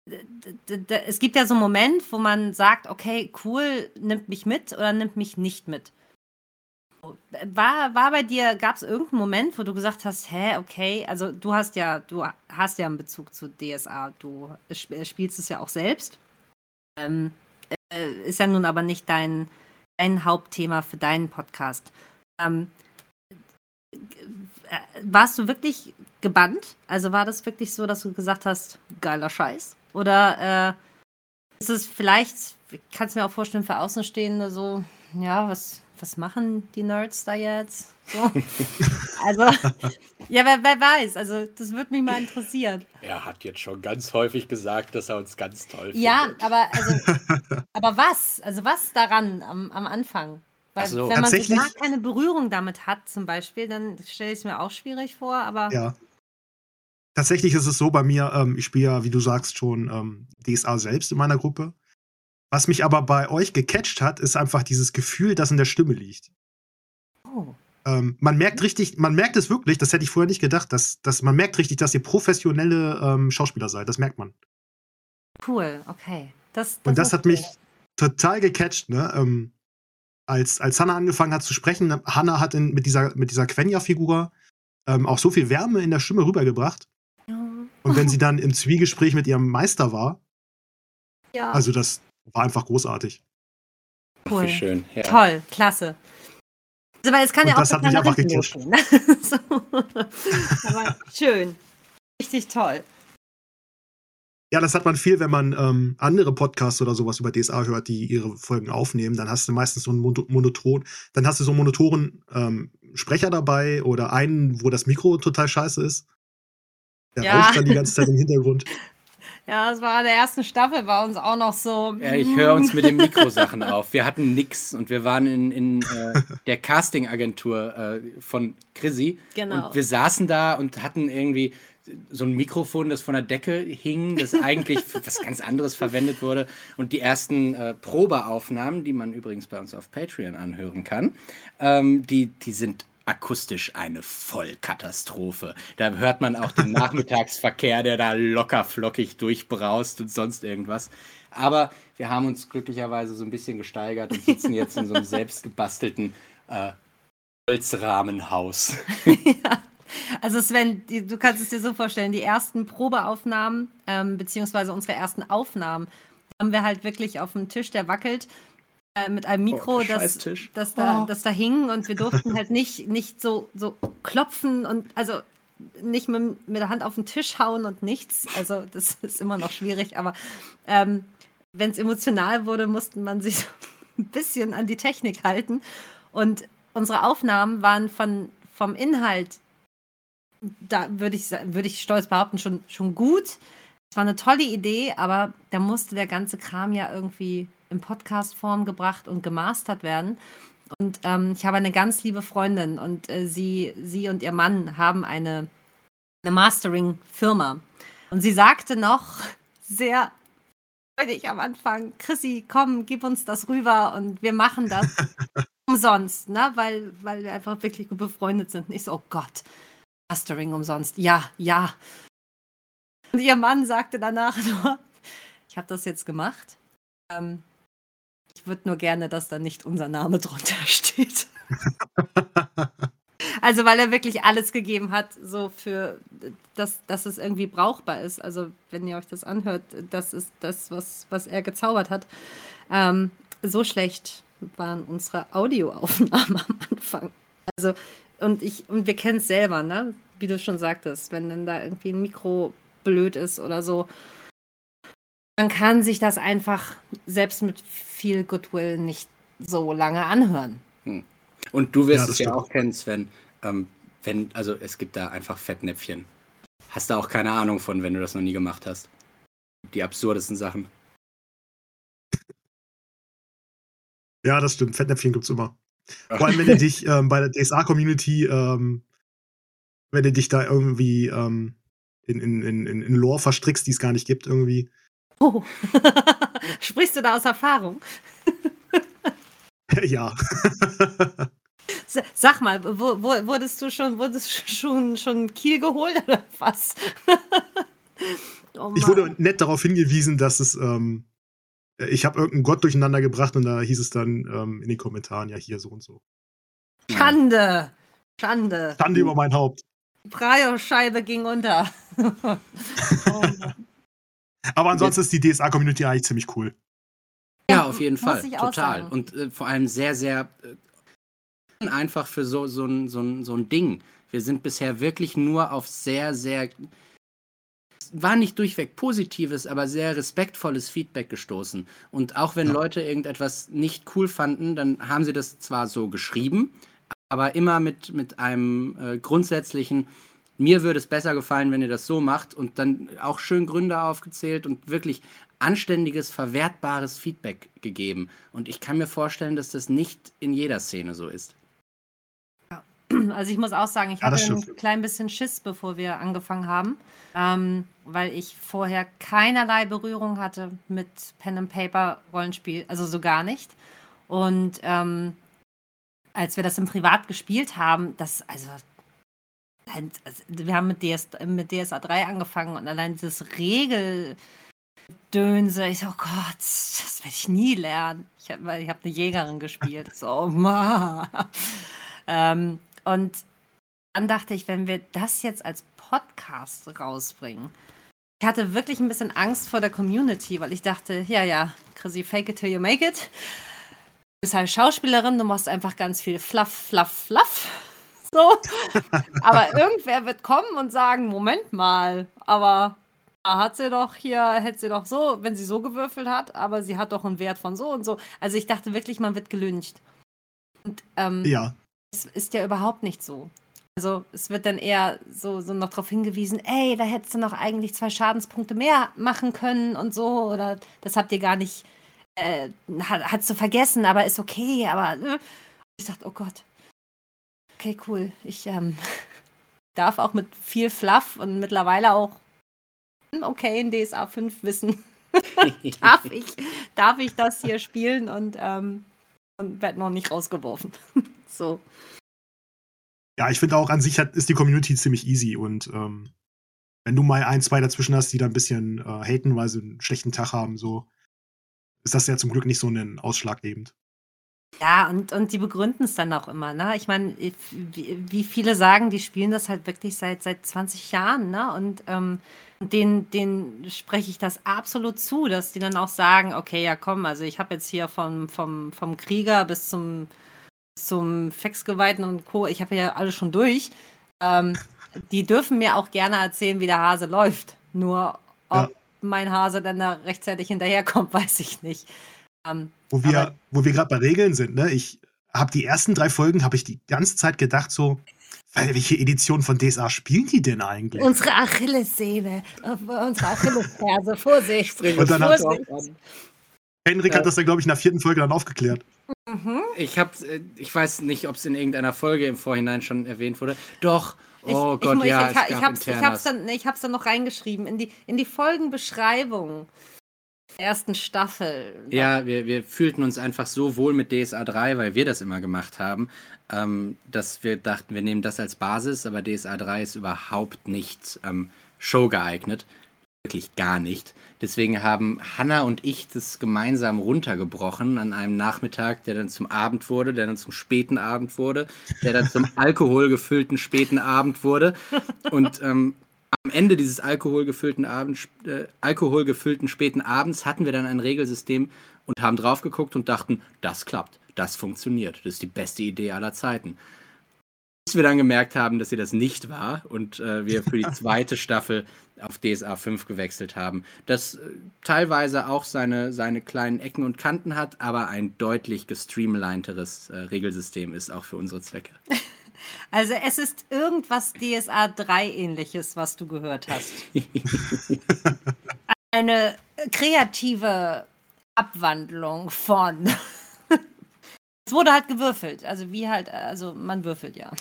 es gibt ja so einen Moment, wo man sagt, okay, cool, nimmt mich mit oder nimmt mich nicht mit. War, war bei dir, gab es irgendeinen Moment, wo du gesagt hast, hä, okay, also du hast ja, du hast ja einen Bezug zu DSA, du spielst es ja auch selbst. Ähm, äh, ist ja nun aber nicht dein, dein Hauptthema für deinen Podcast. Ähm, äh, warst du wirklich gebannt? Also war das wirklich so, dass du gesagt hast, geiler Scheiß? Oder äh, ist es vielleicht, ich kann es mir auch vorstellen, für Außenstehende so, ja, was, was machen die Nerds da jetzt? So. also, ja, wer, wer, weiß, also das würde mich mal interessieren. Er hat jetzt schon ganz häufig gesagt, dass er uns ganz toll findet. Ja, aber, also, aber was? Also was daran am, am Anfang? Weil so. wenn man so gar keine Berührung damit hat, zum Beispiel, dann stelle ich es mir auch schwierig vor, aber. Ja. Tatsächlich ist es so bei mir, ähm, ich spiele ja, wie du sagst, schon ähm, DSA selbst in meiner Gruppe. Was mich aber bei euch gecatcht hat, ist einfach dieses Gefühl, das in der Stimme liegt. Oh. Ähm, man merkt richtig, man merkt es wirklich, das hätte ich vorher nicht gedacht, dass, dass man merkt richtig, dass ihr professionelle ähm, Schauspieler seid. Das merkt man. Cool, okay. Das, das Und das hat mich total gecatcht, ne? Ähm, als, als Hannah angefangen hat zu sprechen, Hannah hat in, mit dieser, mit dieser Quenya-Figur ähm, auch so viel Wärme in der Stimme rübergebracht. Und wenn sie dann im Zwiegespräch mit ihrem Meister war, ja. also das war einfach großartig. Cool. schön. Ja. Toll, klasse. Also, weil es kann Und ja auch das hat mich einfach gekriegt. Ne? so. Aber schön. Richtig toll. Ja, das hat man viel, wenn man ähm, andere Podcasts oder sowas über DSA hört, die ihre Folgen aufnehmen. Dann hast du meistens so einen Monoton, dann hast du so einen monotoren ähm, Sprecher dabei oder einen, wo das Mikro total scheiße ist. Der ja. rauscht dann die ganze Zeit im Hintergrund. Ja, das war in der ersten Staffel bei uns auch noch so. Ja, ich höre uns mit den Mikrosachen auf. Wir hatten nix und wir waren in, in äh, der Casting-Agentur äh, von Chrissy. Genau. Und wir saßen da und hatten irgendwie so ein Mikrofon, das von der Decke hing, das eigentlich für was ganz anderes verwendet wurde. Und die ersten äh, Probeaufnahmen, die man übrigens bei uns auf Patreon anhören kann, ähm, die, die sind akustisch eine Vollkatastrophe. Da hört man auch den Nachmittagsverkehr, der da locker flockig durchbraust und sonst irgendwas. Aber wir haben uns glücklicherweise so ein bisschen gesteigert und sitzen jetzt in so einem selbstgebastelten äh, Holzrahmenhaus. ja. Also Sven, du kannst es dir so vorstellen, die ersten Probeaufnahmen, ähm, beziehungsweise unsere ersten Aufnahmen, haben wir halt wirklich auf dem Tisch, der wackelt mit einem Mikro, oh, das, das, da, oh. das da hing und wir durften halt nicht, nicht so, so klopfen und also nicht mit, mit der Hand auf den Tisch hauen und nichts. Also das ist immer noch schwierig, aber ähm, wenn es emotional wurde, musste man sich so ein bisschen an die Technik halten. Und unsere Aufnahmen waren von, vom Inhalt, da würde ich, würd ich stolz behaupten, schon, schon gut. Es war eine tolle Idee, aber da musste der ganze Kram ja irgendwie in Podcast-Form gebracht und gemastert werden. Und ähm, ich habe eine ganz liebe Freundin und äh, sie, sie und ihr Mann haben eine, eine Mastering-Firma. Und sie sagte noch sehr freudig am Anfang, Chrissy, komm, gib uns das rüber und wir machen das umsonst, ne? weil, weil wir einfach wirklich gut befreundet sind. Und ich so, oh Gott, Mastering umsonst. Ja, ja. Und ihr Mann sagte danach nur, ich habe das jetzt gemacht. Ähm, ich würde nur gerne, dass da nicht unser Name drunter steht. also, weil er wirklich alles gegeben hat, so für, dass, dass es irgendwie brauchbar ist. Also, wenn ihr euch das anhört, das ist das, was, was er gezaubert hat. Ähm, so schlecht waren unsere Audioaufnahmen am Anfang. Also, und ich, und wir kennen es selber, ne? Wie du schon sagtest, wenn dann da irgendwie ein Mikro blöd ist oder so, man kann sich das einfach selbst mit viel Goodwill nicht so lange anhören. Hm. Und du wirst ja, es ja auch kennen, Sven. Ähm, wenn, also es gibt da einfach Fettnäpfchen. Hast du auch keine Ahnung von, wenn du das noch nie gemacht hast. Die absurdesten Sachen. Ja, das stimmt. Fettnäpfchen gibt es immer. Vor allem, wenn du dich ähm, bei der DSA-Community, ähm, wenn du dich da irgendwie ähm, in, in, in, in Lore verstrickst, die es gar nicht gibt, irgendwie. Oh. Sprichst du da aus Erfahrung? ja. Sag mal, wo, wo, wurdest du schon, wurdest schon, schon Kiel geholt oder was? oh ich wurde nett darauf hingewiesen, dass es, ähm, ich habe irgendeinen Gott durcheinander gebracht und da hieß es dann ähm, in den Kommentaren, ja, hier so und so. Schande! Schande! Schande über mein Haupt. Brio-Scheibe ging unter. oh aber ansonsten ist die DSA-Community eigentlich ziemlich cool. Ja, auf jeden Fall. Total. Und äh, vor allem sehr, sehr äh, einfach für so, so, ein, so, ein, so ein Ding. Wir sind bisher wirklich nur auf sehr, sehr, war nicht durchweg positives, aber sehr respektvolles Feedback gestoßen. Und auch wenn ja. Leute irgendetwas nicht cool fanden, dann haben sie das zwar so geschrieben, aber immer mit, mit einem äh, grundsätzlichen, mir würde es besser gefallen, wenn ihr das so macht und dann auch schön Gründe aufgezählt und wirklich anständiges, verwertbares Feedback gegeben. Und ich kann mir vorstellen, dass das nicht in jeder Szene so ist. Also ich muss auch sagen, ich ja, hatte ein klein bisschen Schiss, bevor wir angefangen haben, ähm, weil ich vorher keinerlei Berührung hatte mit Pen and Paper Rollenspiel, also so gar nicht. Und ähm, als wir das im Privat gespielt haben, das, also also, wir haben mit, DS, mit DSA 3 angefangen und allein dieses Regeldönse, ich so, oh Gott, das werde ich nie lernen. Ich habe ich hab eine Jägerin gespielt. So, oh ma. Ähm, und dann dachte ich, wenn wir das jetzt als Podcast rausbringen, ich hatte wirklich ein bisschen Angst vor der Community, weil ich dachte, ja, ja, Chrissy, fake it till you make it. Du bist halt Schauspielerin, du machst einfach ganz viel Fluff, Fluff, Fluff. So. Aber irgendwer wird kommen und sagen, Moment mal, aber da hat sie doch hier, hätte sie doch so, wenn sie so gewürfelt hat, aber sie hat doch einen Wert von so und so. Also ich dachte wirklich, man wird gelüncht. Und ähm, ja. es ist ja überhaupt nicht so. Also es wird dann eher so, so noch darauf hingewiesen, ey, da hättest du noch eigentlich zwei Schadenspunkte mehr machen können und so, oder das habt ihr gar nicht, äh, hat, hast du vergessen, aber ist okay, aber äh. ich dachte, oh Gott, Okay, cool. Ich ähm, darf auch mit viel Fluff und mittlerweile auch okay in DSA 5 wissen. darf, ich, darf ich das hier spielen und, ähm, und werde noch nicht rausgeworfen. so. Ja, ich finde auch an sich hat, ist die Community ziemlich easy und ähm, wenn du mal ein, zwei dazwischen hast, die da ein bisschen äh, haten, weil sie einen schlechten Tag haben, so, ist das ja zum Glück nicht so ein ausschlaggebend. Ja, und, und die begründen es dann auch immer, ne? Ich meine, wie, viele sagen, die spielen das halt wirklich seit, seit 20 Jahren, ne? Und ähm, denen, denen spreche ich das absolut zu, dass die dann auch sagen, okay, ja komm, also ich habe jetzt hier vom, vom, vom Krieger bis zum, zum Fexgeweihten und Co., ich habe ja alles schon durch. Ähm, die dürfen mir auch gerne erzählen, wie der Hase läuft. Nur ob ja. mein Hase dann da rechtzeitig hinterherkommt, weiß ich nicht. Ähm, wo wir, wo wir gerade bei Regeln sind, ne? Ich habe die ersten drei Folgen, habe ich die ganze Zeit gedacht, so, welche Edition von DSA spielen die denn eigentlich? Unsere Achillessehne, unsere Achillesferse, Vorsicht. Und dann Vorsicht. Hat, Henrik ja. hat das dann, glaube ich, in der vierten Folge dann aufgeklärt. Mhm. Ich hab, äh, ich weiß nicht, ob es in irgendeiner Folge im Vorhinein schon erwähnt wurde. Doch. Ich, Oh ich, Gott, mu- ja, ich, ich, es ich, hab's, ich, hab's dann, ich hab's dann noch reingeschrieben in die, in die Folgenbeschreibung ersten Staffel. Ja, wir, wir fühlten uns einfach so wohl mit DSA 3, weil wir das immer gemacht haben, ähm, dass wir dachten, wir nehmen das als Basis, aber DSA 3 ist überhaupt nicht ähm, Show geeignet. Wirklich gar nicht. Deswegen haben Hanna und ich das gemeinsam runtergebrochen an einem Nachmittag, der dann zum Abend wurde, der dann zum späten Abend wurde, der dann zum alkoholgefüllten späten Abend wurde. Und ähm, am Ende dieses alkoholgefüllten, Abend, äh, alkoholgefüllten späten Abends hatten wir dann ein Regelsystem und haben drauf geguckt und dachten, das klappt, das funktioniert, das ist die beste Idee aller Zeiten. Bis wir dann gemerkt haben, dass sie das nicht war und äh, wir für die zweite Staffel auf DSA 5 gewechselt haben, das äh, teilweise auch seine, seine kleinen Ecken und Kanten hat, aber ein deutlich gestreamlineteres äh, Regelsystem ist auch für unsere Zwecke. Also es ist irgendwas DSA 3 ähnliches, was du gehört hast. Eine kreative Abwandlung von. es wurde halt gewürfelt. Also wie halt, also man würfelt ja.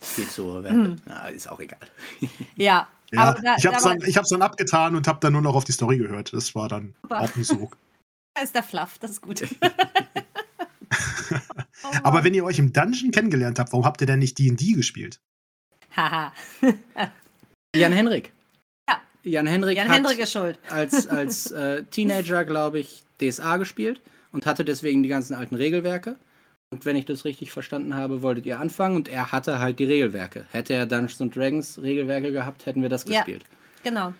Viel zu. Na, ist auch egal. Ja. Ja, aber da, ich hab's, da dann, ich dann abgetan und hab dann nur noch auf die Story gehört. Das war dann Super. auch ein Sog. ist der Fluff, das ist gut. Oh Aber wenn ihr euch im Dungeon kennengelernt habt, warum habt ihr denn nicht D&D gespielt? Haha. Jan Henrik. Ja. Jan Henrik Jan hat ist schuld. als, als äh, Teenager, glaube ich, DSA gespielt und hatte deswegen die ganzen alten Regelwerke. Und wenn ich das richtig verstanden habe, wolltet ihr anfangen und er hatte halt die Regelwerke. Hätte er Dungeons and Dragons Regelwerke gehabt, hätten wir das Ja. gespielt. Genau.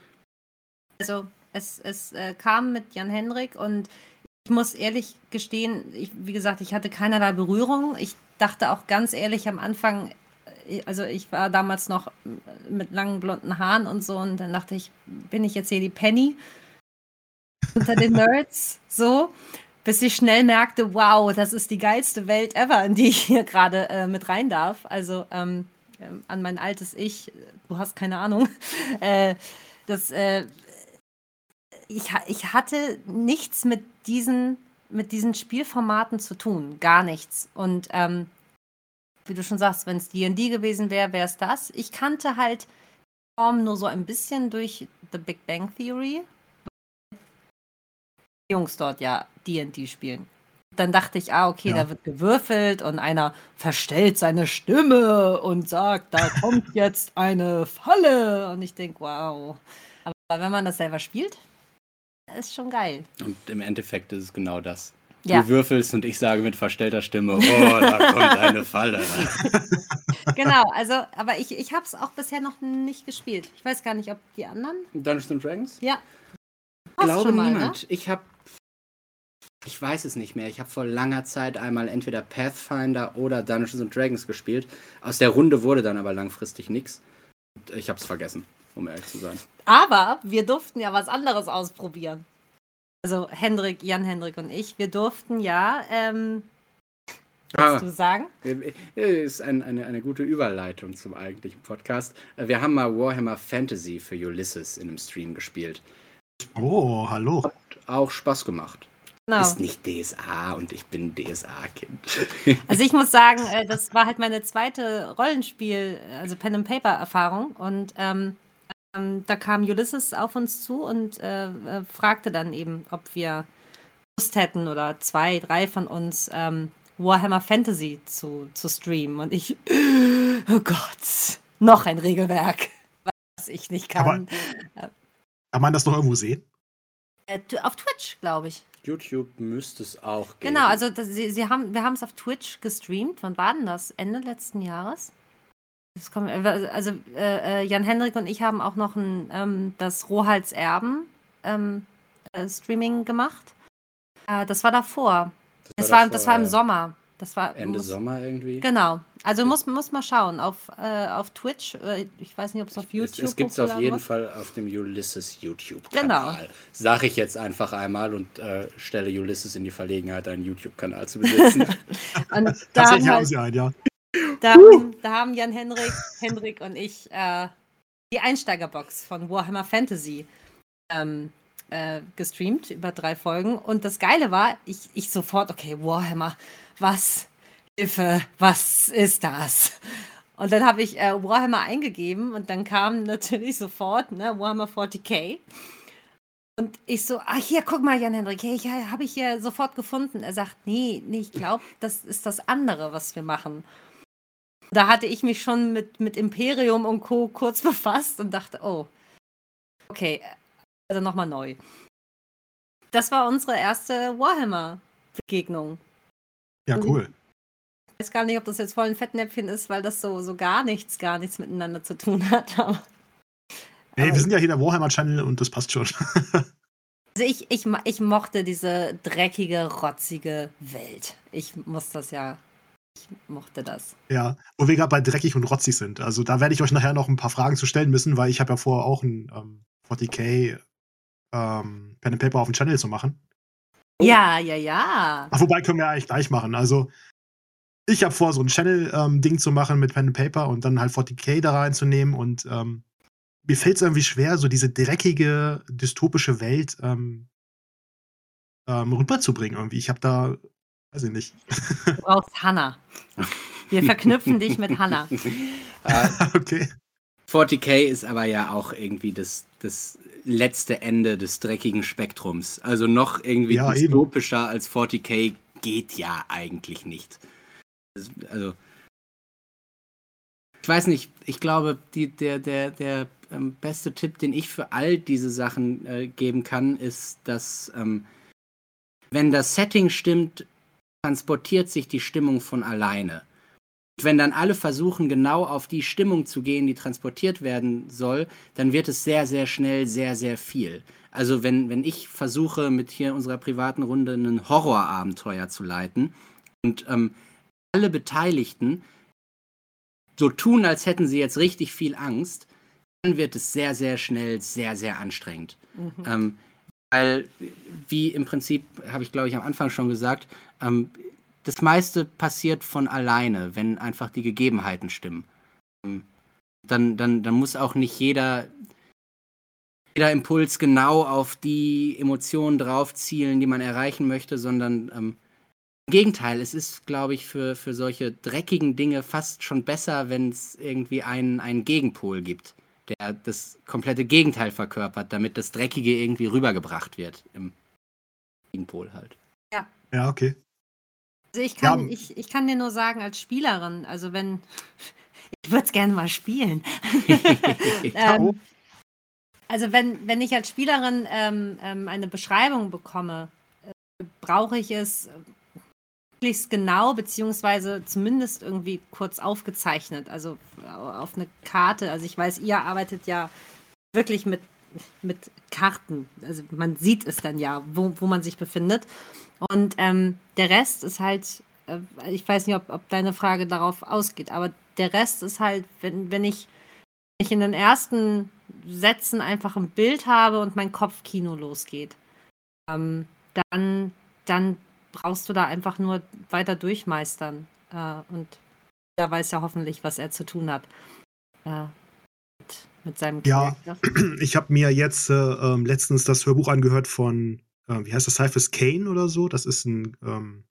Also es, es äh, kam mit Jan Hendrik und ich muss ehrlich gestehen, ich, wie gesagt, ich hatte keinerlei Berührung. Ich dachte auch ganz ehrlich am Anfang, äh, also ich war damals noch äh, mit langen blonden Haaren und so und dann dachte ich, bin ich jetzt hier die Penny unter den Nerds? So. Bis ich schnell merkte, wow, das ist die geilste Welt ever, in die ich hier gerade äh, mit rein darf. Also ähm, ähm, an mein altes Ich, du hast keine Ahnung. Äh, das, äh, ich, ich hatte nichts mit diesen, mit diesen Spielformaten zu tun. Gar nichts. Und ähm, wie du schon sagst, wenn es D&D gewesen wäre, wäre es das. Ich kannte halt die Form nur so ein bisschen durch The Big Bang Theory. Die Jungs dort ja D&D spielen. Dann dachte ich, ah, okay, Ja. da wird gewürfelt und einer verstellt seine Stimme und sagt, da kommt jetzt eine Falle. Und ich denke, wow. Aber wenn man das selber spielt, ist schon geil. Und im Endeffekt ist es genau das. Ja. Du würfelst und ich sage mit verstellter Stimme, oh, da kommt eine Falle. Genau, also, aber ich, ich habe es auch bisher noch nicht gespielt. Ich weiß gar nicht, ob die anderen. Dungeons and Dragons? Ja. Ich Hast glaube mal, ne? niemand. Ich habe, ich weiß es nicht mehr. Ich habe vor langer Zeit einmal entweder Pathfinder oder Dungeons and Dragons gespielt. Aus der Runde wurde dann aber langfristig nichts. Ich habe es vergessen, um ehrlich zu sein. Aber wir durften ja was anderes ausprobieren. Also Hendrik, Jan Hendrik und ich, wir durften ja, ähm, Ah, willst du sagen? ist ein, eine, eine gute Überleitung zum eigentlichen Podcast. Äh, Wir haben mal Warhammer Fantasy für Ulysses in einem Stream gespielt. Oh, hallo. Auch Spaß gemacht. Genau. Ist nicht DSA und ich bin DSA-Kind. Also ich muss sagen, äh, das war halt meine zweite Rollenspiel, also Pen and Paper Erfahrung und ähm, da kam Ulysses auf uns zu und äh, äh, fragte dann eben, ob wir Lust hätten oder zwei, drei von uns ähm, Warhammer Fantasy zu, zu streamen und ich, oh Gott, noch ein Regelwerk, was ich nicht kann. Kann man das noch irgendwo sehen? äh, auf Twitch, glaube ich. YouTube müsste es auch geben. Genau, also das, sie, sie haben, wir haben es auf Twitch gestreamt. Wann war denn das? Ende letzten Jahres? Das kommt, also äh, äh, Jan Hendrik und ich haben auch noch ein, ähm, das Rohals Erben ähm, äh, Streaming gemacht. Äh, das war davor. Das, war, das war im davor, Sommer. Das war Ende muss, Sommer irgendwie. Genau. Also muss, muss mal schauen. Auf, äh, auf Twitch, äh, ich weiß nicht, ob es auf Es, YouTube es gibt es auf jeden wird. Fall auf dem Ulysses Genau. YouTube-Kanal. Sag ich jetzt einfach einmal und äh, stelle Ulysses in die Verlegenheit, einen YouTube-Kanal zu besitzen. Und da Tatsächlich haben halt, ja. Da, haben- da haben Jan Henrik, Hendrik und ich äh, die Einsteigerbox von Warhammer Fantasy ähm, äh, gestreamt über drei Folgen. Und das Geile war, ich, ich sofort, okay, Warhammer, was, Hilfe, was ist das? Und dann habe ich äh, Warhammer eingegeben und dann kam natürlich sofort ne, Warhammer 40k. Und ich so, ach hier, guck mal, Jan-Hendrik, hey, ich habe ich hier sofort gefunden. Er sagt, nee, nee, ich glaube, das ist das andere, was wir machen. Da hatte ich mich schon mit, mit Imperium und Co. kurz befasst und dachte, oh, okay, also nochmal neu. Das war unsere erste Warhammer-Begegnung. Ja, cool. Ich weiß gar nicht, ob das jetzt voll ein Fettnäpfchen ist, weil das so, so gar nichts, gar nichts miteinander zu tun hat. Aber, aber wir sind ja hier der Warhammer-Channel und das passt schon. Also ich, ich, ich mochte diese dreckige, rotzige Welt. Ich muss das ja ich mochte das. Ja, wo wir gerade bei dreckig und rotzig sind. Also da werde ich euch nachher noch ein paar Fragen zu stellen müssen, weil ich habe ja vorher auch ein ähm, 40k ähm, Pen and Paper auf dem Channel zu machen. Ja, ja, ja. Ach, wobei können wir eigentlich gleich machen. Also ich habe vor, so ein Channel-Ding ähm, zu machen mit Pen and Paper und dann halt 40k da reinzunehmen und ähm, mir fällt es irgendwie schwer, so diese dreckige, dystopische Welt ähm, ähm, rüberzubringen irgendwie. Ich habe da Weiß ich nicht. Du brauchst Hannah. Wir verknüpfen dich mit Hannah. Äh, okay. 40k ist aber ja auch irgendwie das, das letzte Ende des dreckigen Spektrums. Also noch irgendwie Ja, eben. dystopischer als 40k geht ja eigentlich nicht. Also ich weiß nicht, ich glaube, die, der, der, der ähm, beste Tipp, den ich für all diese Sachen äh, geben kann, ist, dass ähm, wenn das Setting stimmt, transportiert sich die Stimmung von alleine. Und wenn dann alle versuchen, genau auf die Stimmung zu gehen, die transportiert werden soll, dann wird es sehr, sehr schnell sehr, sehr viel. Also wenn, wenn ich versuche, mit hier unserer privaten Runde ein Horrorabenteuer zu leiten und ähm, alle Beteiligten so tun, als hätten sie jetzt richtig viel Angst, dann wird es sehr, sehr schnell sehr, sehr anstrengend. Mhm. Ähm, weil, wie im Prinzip, habe ich glaube ich am Anfang schon gesagt, ähm, das meiste passiert von alleine, wenn einfach die Gegebenheiten stimmen. Ähm, dann, dann, dann muss auch nicht jeder, jeder Impuls genau auf die Emotionen drauf zielen, die man erreichen möchte, sondern ähm, im Gegenteil, es ist, glaube ich, für, für solche dreckigen Dinge fast schon besser, wenn es irgendwie einen, einen Gegenpol gibt, der das komplette Gegenteil verkörpert, damit das Dreckige irgendwie rübergebracht wird im Gegenpol halt. Ja, okay. Also ich kann, Ja. ich, ich kann dir nur sagen, als Spielerin, also wenn, ich würde es gerne mal spielen. ähm, also wenn, wenn ich als Spielerin ähm, ähm, eine Beschreibung bekomme, äh, brauche ich es möglichst genau, beziehungsweise zumindest irgendwie kurz aufgezeichnet, also au- auf eine Karte. Also ich weiß, ihr arbeitet ja wirklich mit, mit Karten. Also man sieht es dann ja, wo, wo man sich befindet. Und ähm, der Rest ist halt, äh, ich weiß nicht, ob, ob deine Frage darauf ausgeht, aber der Rest ist halt, wenn, wenn ich, ich in den ersten Sätzen einfach ein Bild habe und mein Kopfkino losgeht, ähm, dann, dann brauchst du da einfach nur weiter durchmeistern. Äh, und der weiß ja hoffentlich, was er zu tun hat. Äh, mit, mit seinem Ja. Charakter. Ich habe mir jetzt äh, ähm, letztens das Hörbuch angehört von, äh, wie heißt das, Cyphers Kane oder so. Das ist ein, ähm,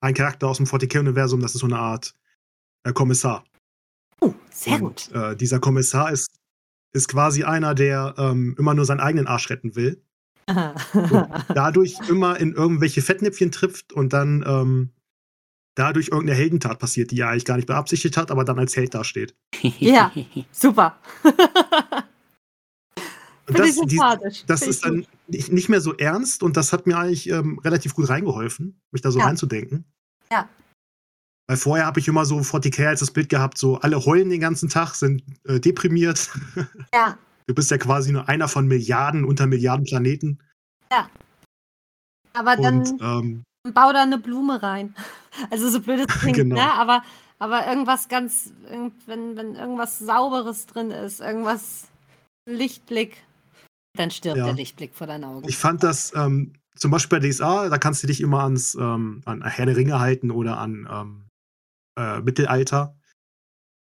ein Charakter aus dem 40k-Universum, das ist so eine Art äh, Kommissar. Oh, sehr Und, gut. Äh, dieser Kommissar ist, ist quasi einer, der ähm, immer nur seinen eigenen Arsch retten will. dadurch immer in irgendwelche Fettnäpfchen trifft und dann ähm, dadurch irgendeine Heldentat passiert, die er eigentlich gar nicht beabsichtigt hat, aber dann als Held dasteht. Ja. Super. Und das, die, das ist dann nicht mehr so ernst und das hat mir eigentlich ähm, relativ gut reingeholfen, mich da so Ja. reinzudenken. Ja. Weil vorher habe ich immer so 40k als das Bild gehabt, so alle heulen den ganzen Tag, sind äh, deprimiert. Ja. Du bist ja quasi nur einer von Milliarden unter Milliarden Planeten. Aber dann Und ähm, bau da eine Blume rein. Also so blöd es klingt, Genau. ne? Aber, aber irgendwas ganz, wenn, wenn irgendwas Sauberes drin ist, irgendwas Lichtblick, dann stirbt Ja. der Lichtblick vor deinen Augen. ich fand das ähm, zum Beispiel bei DSA, da kannst du dich immer ans ähm, an Herr der Ringe halten oder an ähm, äh, Mittelalter.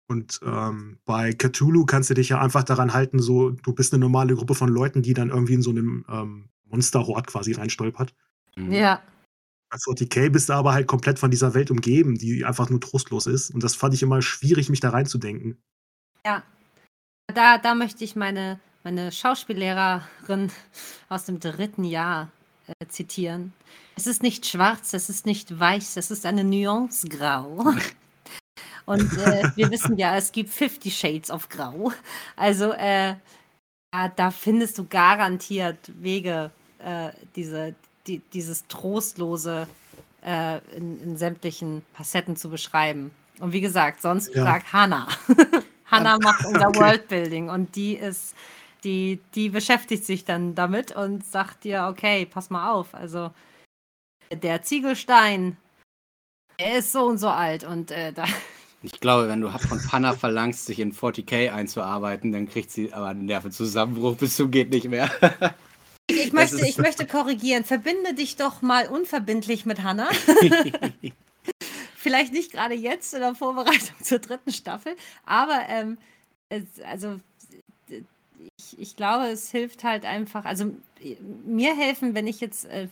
Und ähm, bei Cthulhu kannst du dich ja einfach daran halten, so, du bist eine normale Gruppe von Leuten, die dann irgendwie in so einem ähm, Monsterhort quasi reinstolpert. Mhm. Ja. Bei 40k bist du aber halt komplett von dieser Welt umgeben, die einfach nur trostlos ist. Und das fand ich immer schwierig, mich da reinzudenken. Da, da möchte ich meine, meine Schauspiellehrerin aus dem dritten Jahr äh, zitieren. Es ist nicht schwarz, es ist nicht weiß, es ist eine Nuance grau. Und äh, wir wissen ja, es gibt 50 Shades of Grau. Also äh, da, da findest du garantiert Wege, äh, diese, die, dieses Trostlose äh, in, in sämtlichen Facetten zu beschreiben. Und wie gesagt, sonst Ja. frag Hannah. Hannah macht unser Okay. Worldbuilding und die ist, die, die beschäftigt sich dann damit und sagt dir, okay, pass mal auf, also der Ziegelstein, er ist so und so alt und äh, da, Ich glaube, wenn du von Panna verlangst, sich in 40k einzuarbeiten, dann kriegt sie aber einen Nervenzusammenbruch bis zum geht nicht mehr. ich, möchte, ich möchte korrigieren, verbinde dich doch mal unverbindlich mit Hannah. Vielleicht nicht gerade jetzt in der Vorbereitung zur dritten Staffel, aber ähm, es, also ich, ich glaube, es hilft halt einfach, also mir helfen, wenn ich jetzt äh,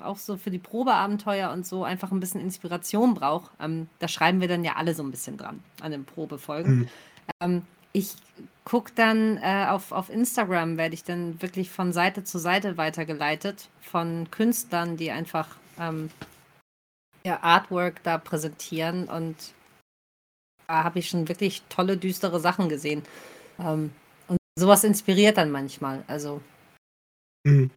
auch so für die Probeabenteuer und so einfach ein bisschen Inspiration brauche. Ähm, da schreiben wir dann ja alle so ein bisschen dran an den Probefolgen. Mhm. Ähm, ich gucke dann äh, auf, auf Instagram, werde ich dann wirklich von Seite zu Seite weitergeleitet von Künstlern, die einfach ähm, ihr Artwork da präsentieren und da habe ich schon wirklich tolle, düstere Sachen gesehen. Ähm, und sowas inspiriert dann manchmal. Also Mhm.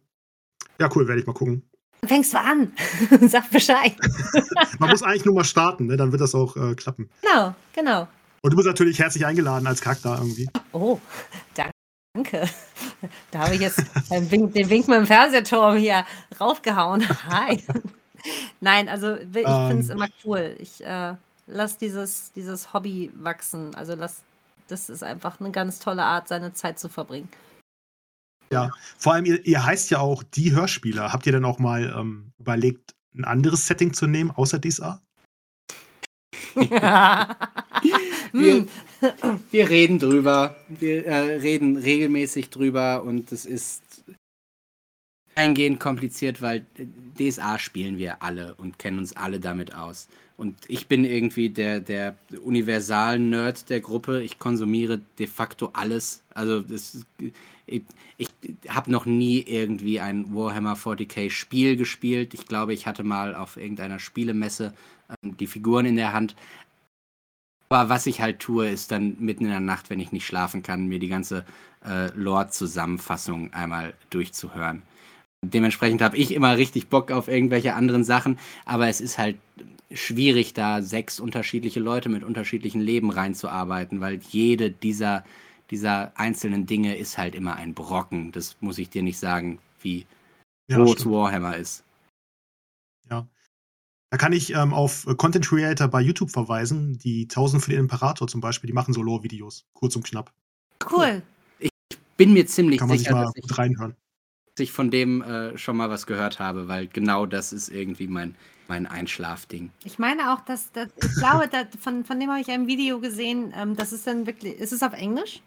Ja, cool, werde ich mal gucken. fängst du an, sag Bescheid. Man muss eigentlich nur mal starten, ne? dann wird das auch äh, klappen. Genau, genau. Und du bist natürlich herzlich eingeladen als Charakter irgendwie. Oh, danke. Da habe ich jetzt den Wink, den Wink mit dem Fernsehturm hier raufgehauen. Hi. Nein, also ich finde es Ähm. immer cool. Ich äh, lasse dieses, dieses Hobby wachsen. Also lass, das ist einfach eine ganz tolle Art, seine Zeit zu verbringen. Vor allem, ihr, ihr heißt ja auch die Hörspieler. Habt ihr denn auch mal ähm, überlegt, ein anderes Setting zu nehmen, außer DSA? hm, Wir reden drüber. Wir äh, reden regelmäßig drüber und es ist eingehend kompliziert, weil DSA spielen wir alle und kennen uns alle damit aus. Und ich bin irgendwie der, der Universal-Nerd der Gruppe. Ich konsumiere de facto alles. Also das, ist- ich, ich habe noch nie irgendwie ein Warhammer 40k Spiel gespielt. Ich glaube, ich hatte mal auf irgendeiner Spielemesse ähm, die Figuren in der Hand. Aber was ich halt tue, ist dann mitten in der Nacht, wenn ich nicht schlafen kann, mir die ganze äh, Lore-Zusammenfassung einmal durchzuhören. Dementsprechend habe ich immer richtig Bock auf irgendwelche anderen Sachen, aber es ist halt schwierig, da sechs unterschiedliche Leute mit unterschiedlichen Leben reinzuarbeiten, weil jede dieser, dieser einzelnen Dinge ist halt immer ein Brocken. Das muss ich dir nicht sagen, wie Ja, groß. Warhammer ist. Da kann ich ähm, auf Content Creator bei YouTube verweisen. Die 1000 für den Imperator zum Beispiel, die machen so Lore-Videos. Kurz und knapp. cool. Bin mir ziemlich Kann man sich sicher, mal dass ich gut reinhören. dass ich von dem äh, schon mal was gehört habe, weil genau das ist irgendwie mein, mein Einschlafding. Ich meine auch, dass, dass ich glaube, dass, von, von dem habe ich ein Video gesehen. Ähm, das ist dann wirklich, ist es auf Englisch?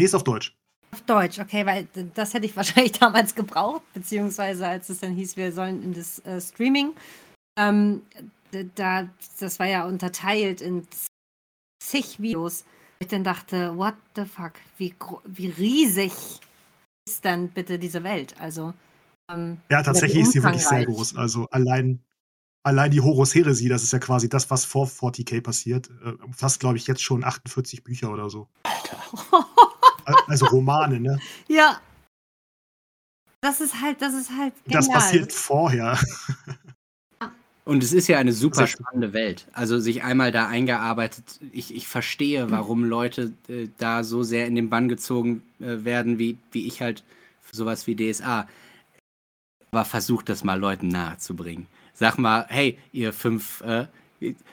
Nee, ist auf Deutsch. Auf Deutsch, okay, weil das hätte ich wahrscheinlich damals gebraucht, beziehungsweise als es dann hieß, wir sollen in das äh, Streaming. Ähm, da, das war ja unterteilt in zig Videos. Ich dann dachte, what the fuck, wie, wie riesig ist dann bitte diese Welt? Also, ähm, Ja, tatsächlich ist die wirklich sehr groß. Also allein, allein die Horus Heresie, das ist ja quasi das, was vor 40k passiert. Äh, umfasst, glaube ich, jetzt schon 48 Bücher oder so. Al- Also Romane, ne? ja. Das ist halt, das ist halt genial. Das passiert vorher. Und es ist ja eine super spannende Welt. Also sich einmal da eingearbeitet. Ich, ich verstehe, warum Leute äh, da so sehr in den Bann gezogen äh, werden, wie, wie ich halt für sowas wie DSA. Aber versucht das mal Leuten nahezubringen. Sag mal, hey, ihr fünf, äh,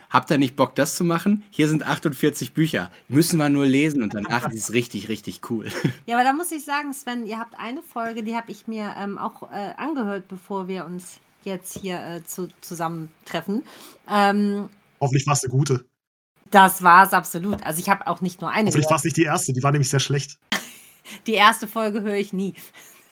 habt ihr nicht Bock, das zu machen? Hier sind 48 Bücher. Müssen wir nur lesen und danach ist es richtig, richtig cool. Ja, aber da muss ich sagen, Sven, ihr habt eine Folge, die habe ich mir ähm, auch äh, angehört, bevor wir uns jetzt hier äh, zu, zusammentreffen. Ähm, Hoffentlich war es eine gute. das war es absolut. Also ich habe auch nicht nur eine Hoffentlich war es nicht die erste, die war nämlich sehr schlecht. Die erste Folge höre ich nie.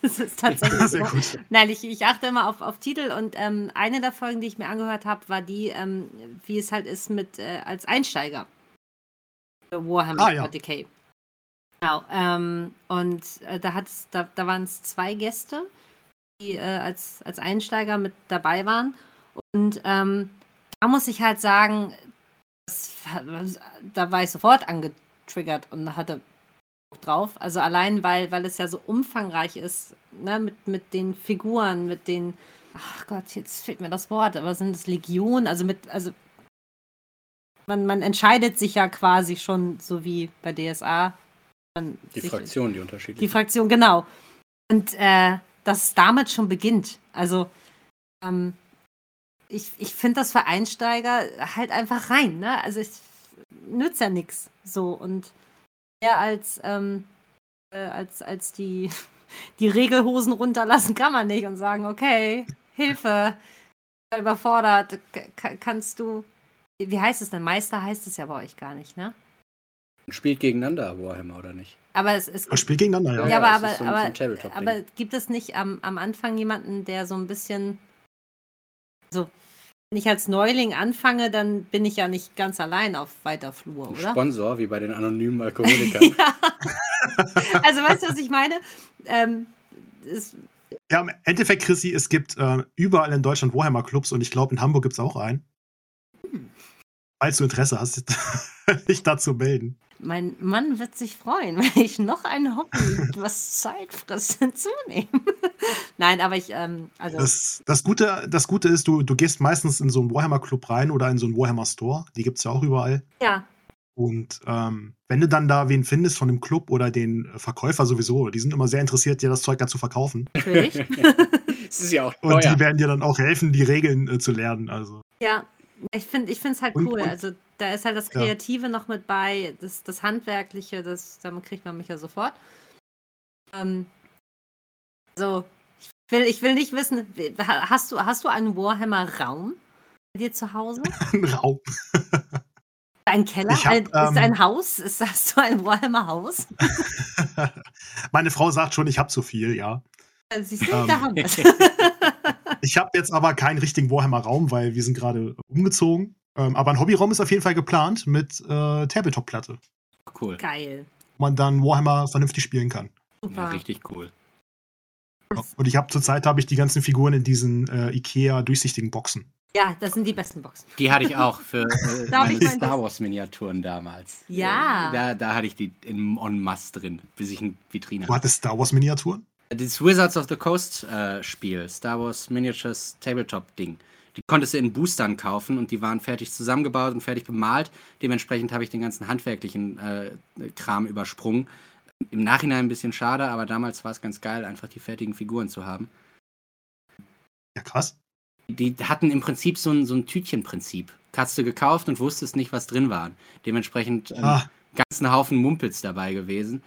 Das ist tatsächlich Sehr so. gut. Nein, ich, ich achte immer auf, auf Titel und ähm, eine der Folgen, die ich mir angehört habe, war die, ähm, wie es halt ist mit äh, als Einsteiger. Warhammer Ah, ja. 40k. Genau. Ähm, und äh, da, da, da waren es zwei Gäste, die äh, als, als Einsteiger mit dabei waren. Und ähm, da muss ich halt sagen, das, da war ich sofort angetriggert und hatte drauf. Also allein, weil, weil es ja so umfangreich ist, ne, mit, mit den Figuren, mit den, ach Gott, jetzt fehlt mir das Wort, aber sind es Legionen, also mit, also man, man entscheidet sich ja quasi schon, so wie bei DSA. Die sich- Fraktionen, die die unterschiedlichen. Fraktion, genau. Und äh, dass es damit schon beginnt. Also, ähm, ich, ich finde das für Einsteiger halt einfach rein, ne? Also, es nützt ja nichts. So. Und mehr als, ähm, äh, als, als die, die Regelhosen runterlassen kann man nicht und sagen, okay, Hilfe, ich bin überfordert, kannst du. Wie heißt es denn? Meister heißt es ja bei euch gar nicht, ne? Spielt gegeneinander Warhammer, oder nicht? Aber es, es spielt gegeneinander, ja. Ja, aber, es aber, ist so ein- aber, Tabletop-Ding. aber gibt es nicht am, am Anfang jemanden, der so ein bisschen. So, wenn ich als Neuling anfange, dann bin ich ja nicht ganz allein auf weiter Flur, oder? Sponsor, wie bei den anonymen Alkoholikern. ja. Also, weißt du, was ich meine? Ähm, es, Ja, im Endeffekt, Chrissy, es gibt äh, überall in Deutschland Warhammer-Clubs und ich glaube, in Hamburg gibt es auch einen. Hm. Falls du Interesse hast, dich dazu melden. Mein Mann wird sich freuen, wenn ich noch ein Hobby, was Zeit frisst, hinzunehme. Nein, aber ich, ähm, also. Das, das, Gute, das Gute ist, du, du gehst meistens in so einen Warhammer-Club rein oder in so einen Warhammer-Store. Die gibt es ja auch überall. ja, Und ähm, wenn du dann da wen findest von dem Club oder den Verkäufer sowieso, die sind immer sehr interessiert, dir das Zeug dann zu verkaufen. natürlich. Es ist ja auch Und teuer. die werden dir dann auch helfen, die Regeln äh, zu lernen. Also. Ja, ich finde ich es halt Und- cool. und- also da ist halt das Ja. Kreative noch mit bei, das, das Handwerkliche, das, damit kriegt man mich ja sofort. Ähm, also, ich will, ich will nicht wissen, ha- hast du, hast du einen Warhammer-Raum bei dir zu Hause? Ein Raum. Ein Keller? Hab, ein, ist ähm, ein Haus? Ist, hast du ein Warhammer-Haus? Meine Frau sagt schon, ich habe zu viel, ja. Äh, Siehst du, Ähm. da haben wir es. Ich habe jetzt aber keinen richtigen Warhammer-Raum, weil wir sind gerade umgezogen. Ähm, aber ein Hobbyraum ist auf jeden Fall geplant mit äh, Tabletop-Platte, Cool. Geil. wo man dann Warhammer vernünftig spielen kann. Ja, Super. richtig cool. Und ich habe zurzeit habe ich die ganzen Figuren in diesen äh, Ikea durchsichtigen Boxen. Ja, das sind die besten Boxen. Die hatte ich auch für äh, meine ich mein- Star Wars Miniaturen damals. Ja. Da, da hatte ich die in en masse drin, bis ich eine Vitrine Du hattest Star Wars Miniaturen? Das Wizards of the Coast äh, Spiel, Star Wars Miniatures Tabletop Ding. Die konntest du in Boostern kaufen und die waren fertig zusammengebaut und fertig bemalt. Dementsprechend habe ich den ganzen handwerklichen äh, Kram übersprungen. Im Nachhinein ein bisschen schade, aber damals war es ganz geil, einfach die fertigen Figuren zu haben. Ja, krass. Die hatten im Prinzip so ein, so ein Tütchenprinzip. Hast du gekauft und wusstest nicht, was drin war. Dementsprechend ähm, Ah, ganzen Haufen Mumpels dabei gewesen.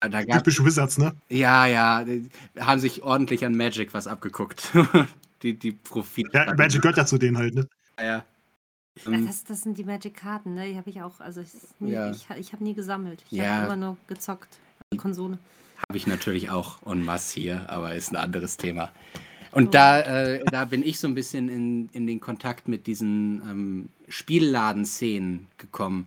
Äh, Da gab typisch Wizards, ne? Ja, ja, die haben sich ordentlich an Magic was abgeguckt. die, die Profit. Ja, Magic gehört ja zu denen halt, ne? Ja, ja. Ja, Ähm, das, das sind die Magic-Karten, ne? Die habe ich auch, also ich, Ja. ich, ich habe nie gesammelt. Ich Ja. habe immer nur gezockt. Konsole. Habe ich natürlich auch en masse hier, aber ist ein anderes Thema. Und da, äh, da bin ich so ein bisschen in, in den Kontakt mit diesen ähm, Spielladen-Szenen gekommen,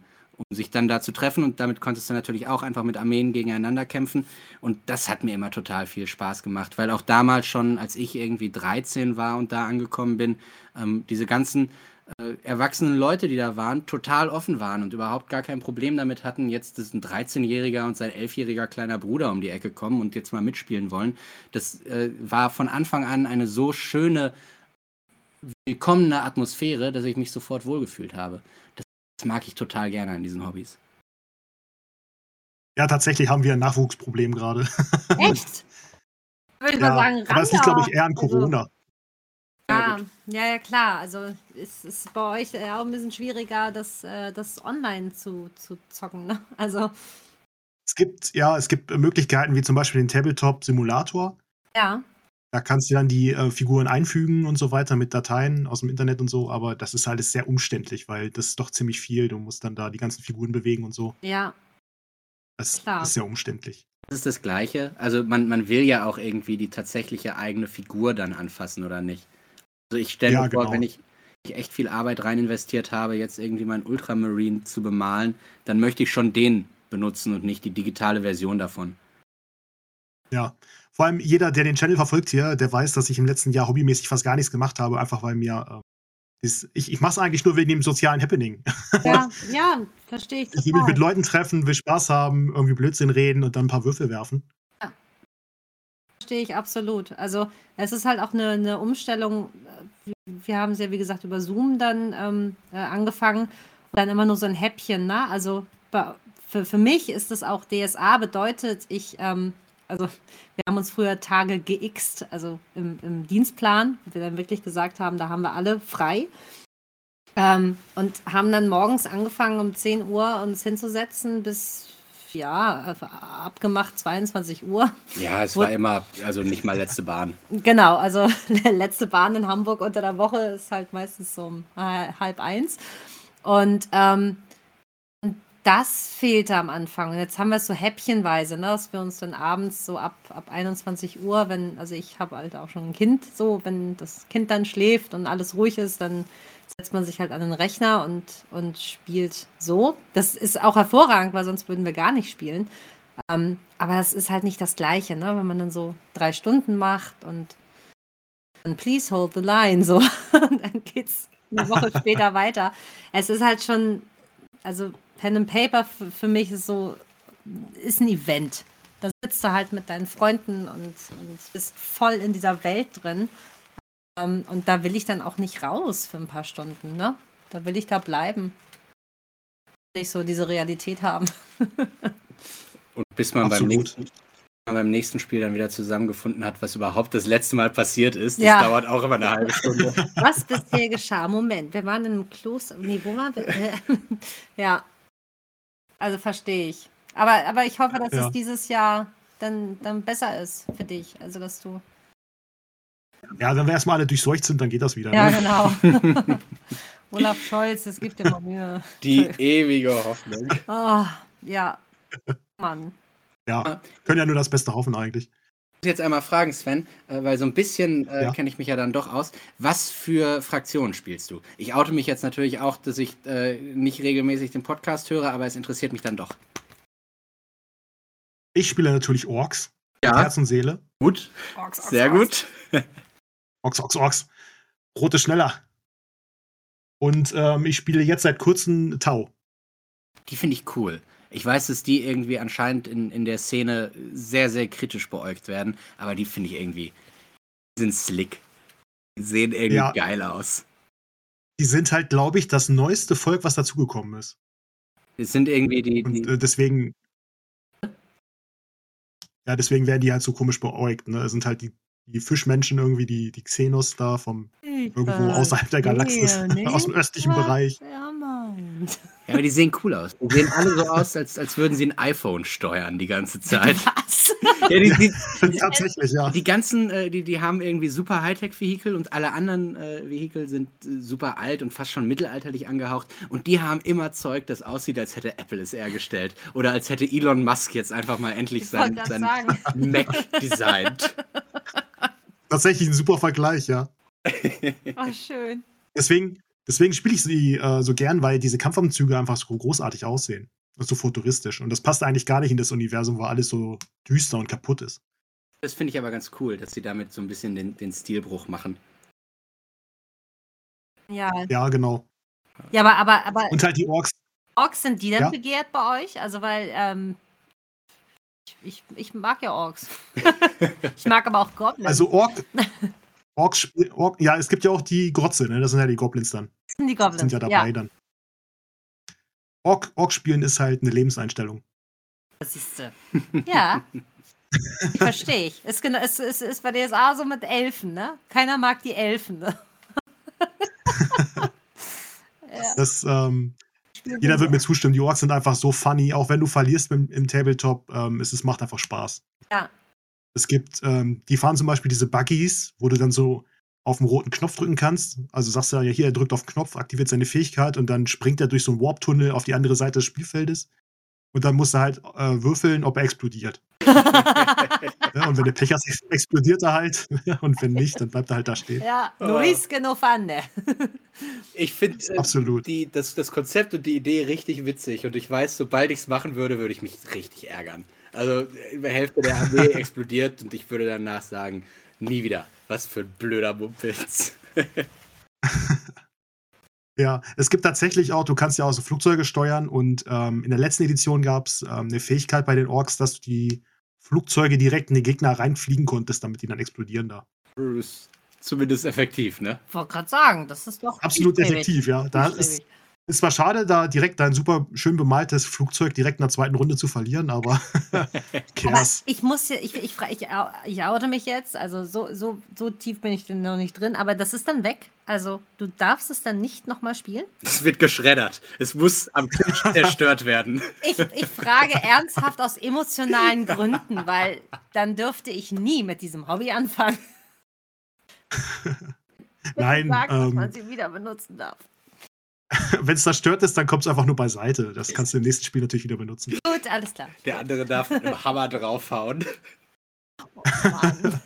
um sich dann da zu treffen. Und damit konntest du natürlich auch einfach mit Armeen gegeneinander kämpfen. Und das hat mir immer total viel Spaß gemacht, weil auch damals schon, als ich irgendwie 13 war und da angekommen bin, ähm, diese ganzen äh, erwachsenen Leute, die da waren, total offen waren und überhaupt gar kein Problem damit hatten, jetzt ist ein 13-jähriger und sein 11-jähriger kleiner Bruder um die Ecke kommen und jetzt mal mitspielen wollen. Das äh, war von Anfang an eine so schöne, willkommene Atmosphäre, dass ich mich sofort wohlgefühlt habe. Das, das mag ich total gerne an diesen Hobbys. Ja, tatsächlich haben wir ein Nachwuchsproblem gerade. Echt? Würde ich mal Ja, sagen, aber es liegt, glaube ich, eher an Also, Corona. Ja, gut. ja, ja, klar. Also es ist bei euch ja auch ein bisschen schwieriger, das, äh, das online zu, zu zocken. Ne? Also, Es gibt, ja, es gibt Möglichkeiten wie zum Beispiel den Tabletop-Simulator. ja. Da kannst du dann die äh, Figuren einfügen und so weiter mit Dateien aus dem Internet und so, aber das ist halt sehr umständlich, weil das ist doch ziemlich viel. Du musst dann da die ganzen Figuren bewegen und so. Ja. Das Klar. ist sehr umständlich. Das ist das Gleiche. Also man, man will ja auch irgendwie die tatsächliche eigene Figur dann anfassen, oder nicht? Also ich stelle Ja, mir vor, genau. wenn ich ich echt viel Arbeit rein investiert habe, jetzt irgendwie meinen Ultramarine zu bemalen, dann möchte ich schon den benutzen und nicht die digitale Version davon. Ja. Vor allem jeder, der den Channel verfolgt hier, der weiß, dass ich im letzten Jahr hobbymäßig fast gar nichts gemacht habe, einfach weil mir äh, das, ich, ich mache es eigentlich nur wegen dem sozialen Happening. Ja, ja, verstehe ich Ich will mich mit total. Leuten treffen, will Spaß haben, irgendwie Blödsinn reden und dann ein paar Würfel werfen. Verstehe ich absolut. Also es ist halt auch eine, eine Umstellung. Wir- Wir haben es ja, wie gesagt, über Zoom dann ähm, äh, angefangen. Dann immer nur so ein Häppchen, ne? Also für, für mich ist es auch DSA bedeutet, ich, ähm, also wir haben uns früher Tage geixt, also im, im Dienstplan, wo wir dann wirklich gesagt haben, da haben wir alle frei. Ähm, und haben dann morgens angefangen, um 10 Uhr uns hinzusetzen bis, ja, abgemacht 22 Uhr. Ja, es war immer, also nicht mal letzte Bahn. Genau, also letzte Bahn in Hamburg unter der Woche ist halt meistens so um äh, halb eins. Und ähm, und das fehlte am Anfang. Und jetzt haben wir es so häppchenweise, ne, dass wir uns dann abends so ab, ab 21 Uhr, wenn, also ich habe halt auch schon ein Kind, so, wenn das Kind dann schläft und alles ruhig ist, dann setzt man sich halt an den Rechner und, und spielt so. Das ist auch hervorragend, weil sonst würden wir gar nicht spielen. Ähm, aber das ist halt nicht das Gleiche, ne? wenn man dann so drei Stunden macht und dann please hold the line, so. Und dann geht's eine Woche später weiter. Es ist halt schon, also Pen and Paper für, mich ist so, ist ein Event. Da sitzt du halt mit deinen Freunden und, und bist voll in dieser Welt drin. Ähm, und da will ich dann auch nicht raus für ein paar Stunden, ne? Da will ich da bleiben. Nicht so diese Realität haben. Und bis man beim nächsten, beim nächsten Spiel dann wieder zusammengefunden hat, was überhaupt das letzte Mal passiert ist, das Ja. dauert auch immer eine halbe Stunde. Was bisher geschah? Moment, wir waren in einem Kloster. Nee, wo waren wir? Ja. Also verstehe ich. Aber, aber ich hoffe, dass Ja. es dieses Jahr dann, dann besser ist für dich. Also, dass du. Ja, wenn wir erstmal alle durchseucht sind, dann geht das wieder. Ja, ne? genau. Olaf Scholz, es gibt immer Mühe. Die ewige Hoffnung. Oh, ja. Mann. ja. Können ja nur das Beste hoffen eigentlich. Ich muss jetzt einmal fragen, Sven, äh, weil so ein bisschen äh, Ja. kenne ich mich ja dann doch aus. Was für Fraktionen spielst du? Ich oute mich jetzt natürlich auch, dass ich äh, nicht regelmäßig den Podcast höre, aber es interessiert mich dann doch. Ich spiele natürlich Orks. Herz und Seele. gut. Orks, Orks, Sehr Orks. gut. Orks, Orks, Orks. Rote schneller. Und ähm, ich spiele jetzt seit kurzem Tau. Die finde ich cool. Ich weiß, dass die irgendwie anscheinend in, in der Szene sehr, sehr kritisch beäugt werden, aber die finde ich irgendwie, die sind slick. Die sehen irgendwie Ja. geil aus. Die sind halt, glaube ich, das neueste Volk, was dazugekommen ist. Das sind irgendwie die, Und äh, deswegen. Ja, deswegen werden die halt so komisch beäugt. Ne? Es sind halt die, die Fischmenschen irgendwie, die, die Xenos da vom irgendwo außerhalb der Galaxis, aus dem östlichen Bereich. Ja, Mann. ja, aber die sehen cool aus. Die sehen alle so aus, als, als würden sie ein iPhone steuern die ganze Zeit. Was? Ja, die, die, Tatsächlich, ja. die ganzen, äh, die, die haben irgendwie super Hightech-Vehikel und alle anderen äh, Vehikel sind äh, super alt und fast schon mittelalterlich angehaucht. Und die haben immer Zeug, das aussieht, als hätte Apple es hergestellt. Oder als hätte Elon Musk jetzt einfach mal endlich Ich sein, sein sagen. Mac designt. Tatsächlich ein super Vergleich, ja. Oh, schön. Deswegen, deswegen spiele ich sie äh, so gern, weil diese Kampfanzüge einfach so großartig aussehen. Und so futuristisch. Und das passt eigentlich gar nicht in das Universum, wo alles so düster und kaputt ist. Das finde ich aber ganz cool, dass sie damit so ein bisschen den, den Stilbruch machen. Ja. Ja, genau. ja, aber, aber, aber Und halt die Orks. Orks sind die denn Ja. begehrt bei euch? Also, weil, ähm, ich, ich mag ja Orks. ich mag aber auch Goblins. Also Ork. Orks, Ork, ja, es gibt ja auch die Grotze, ne? Das sind ja die Goblins dann. Das sind die Goblins. Sind ja dabei dann. Ork, Ork spielen ist halt eine Lebenseinstellung. Das ist äh, Ja. Verstehe ich. Ist, ist, ist, ist bei DSA so mit Elfen, ne? Keiner mag die Elfen. Ne? ja, Das, ähm, jeder wird mir zustimmen. Die Orks sind einfach so funny. Auch wenn du verlierst im, im Tabletop, ähm, es, es macht einfach Spaß. Ja. Es gibt, ähm, die fahren zum Beispiel diese Buggies, wo du dann so auf den roten Knopf drücken kannst. Also sagst du ja hier, er drückt auf den Knopf, aktiviert seine Fähigkeit und dann springt er durch so einen Warp-Tunnel auf die andere Seite des Spielfeldes. Und dann musst du halt äh, würfeln, ob er explodiert. ja, und wenn der Pech hast, explodiert er halt. und wenn nicht, dann bleibt er halt da stehen. Ja, Luis Genofande. Ich finde die, das, das Konzept und die Idee richtig witzig. Und ich weiß, sobald ich es machen würde, würde ich mich richtig ärgern. Also, die Hälfte der Armee explodiert und ich würde danach sagen, nie wieder. Was für ein blöder Mumpitz. Ja, es gibt tatsächlich auch, du kannst ja auch so Flugzeuge steuern und ähm, in der letzten Edition gab es ähm, eine Fähigkeit bei den Orks, dass du die Flugzeuge direkt in den Gegner reinfliegen konntest, damit die dann explodieren da. Das ist zumindest effektiv, ne? Ich wollte gerade sagen, das ist doch. Absolut effektiv, ja. Da ist. Ist zwar schade, da direkt dein super schön bemaltes Flugzeug direkt in der zweiten Runde zu verlieren, aber Aber ich muss ja, ich, ich, ich, ich oute mich jetzt, also so, so, so tief bin ich noch nicht drin, aber das ist dann weg. Also du darfst es dann nicht nochmal spielen? Es wird geschreddert. Es muss am Tisch zerstört werden. Ich, ich frage ernsthaft aus emotionalen Gründen, weil dann dürfte ich nie mit diesem Hobby anfangen. Nein, sagen, dass ähm, man sie wieder benutzen darf. wenn es zerstört ist, dann kommt es einfach nur beiseite. Das kannst du im nächsten Spiel natürlich wieder benutzen. Gut, alles klar. Der andere darf mit dem Hammer draufhauen. Oh, Mann.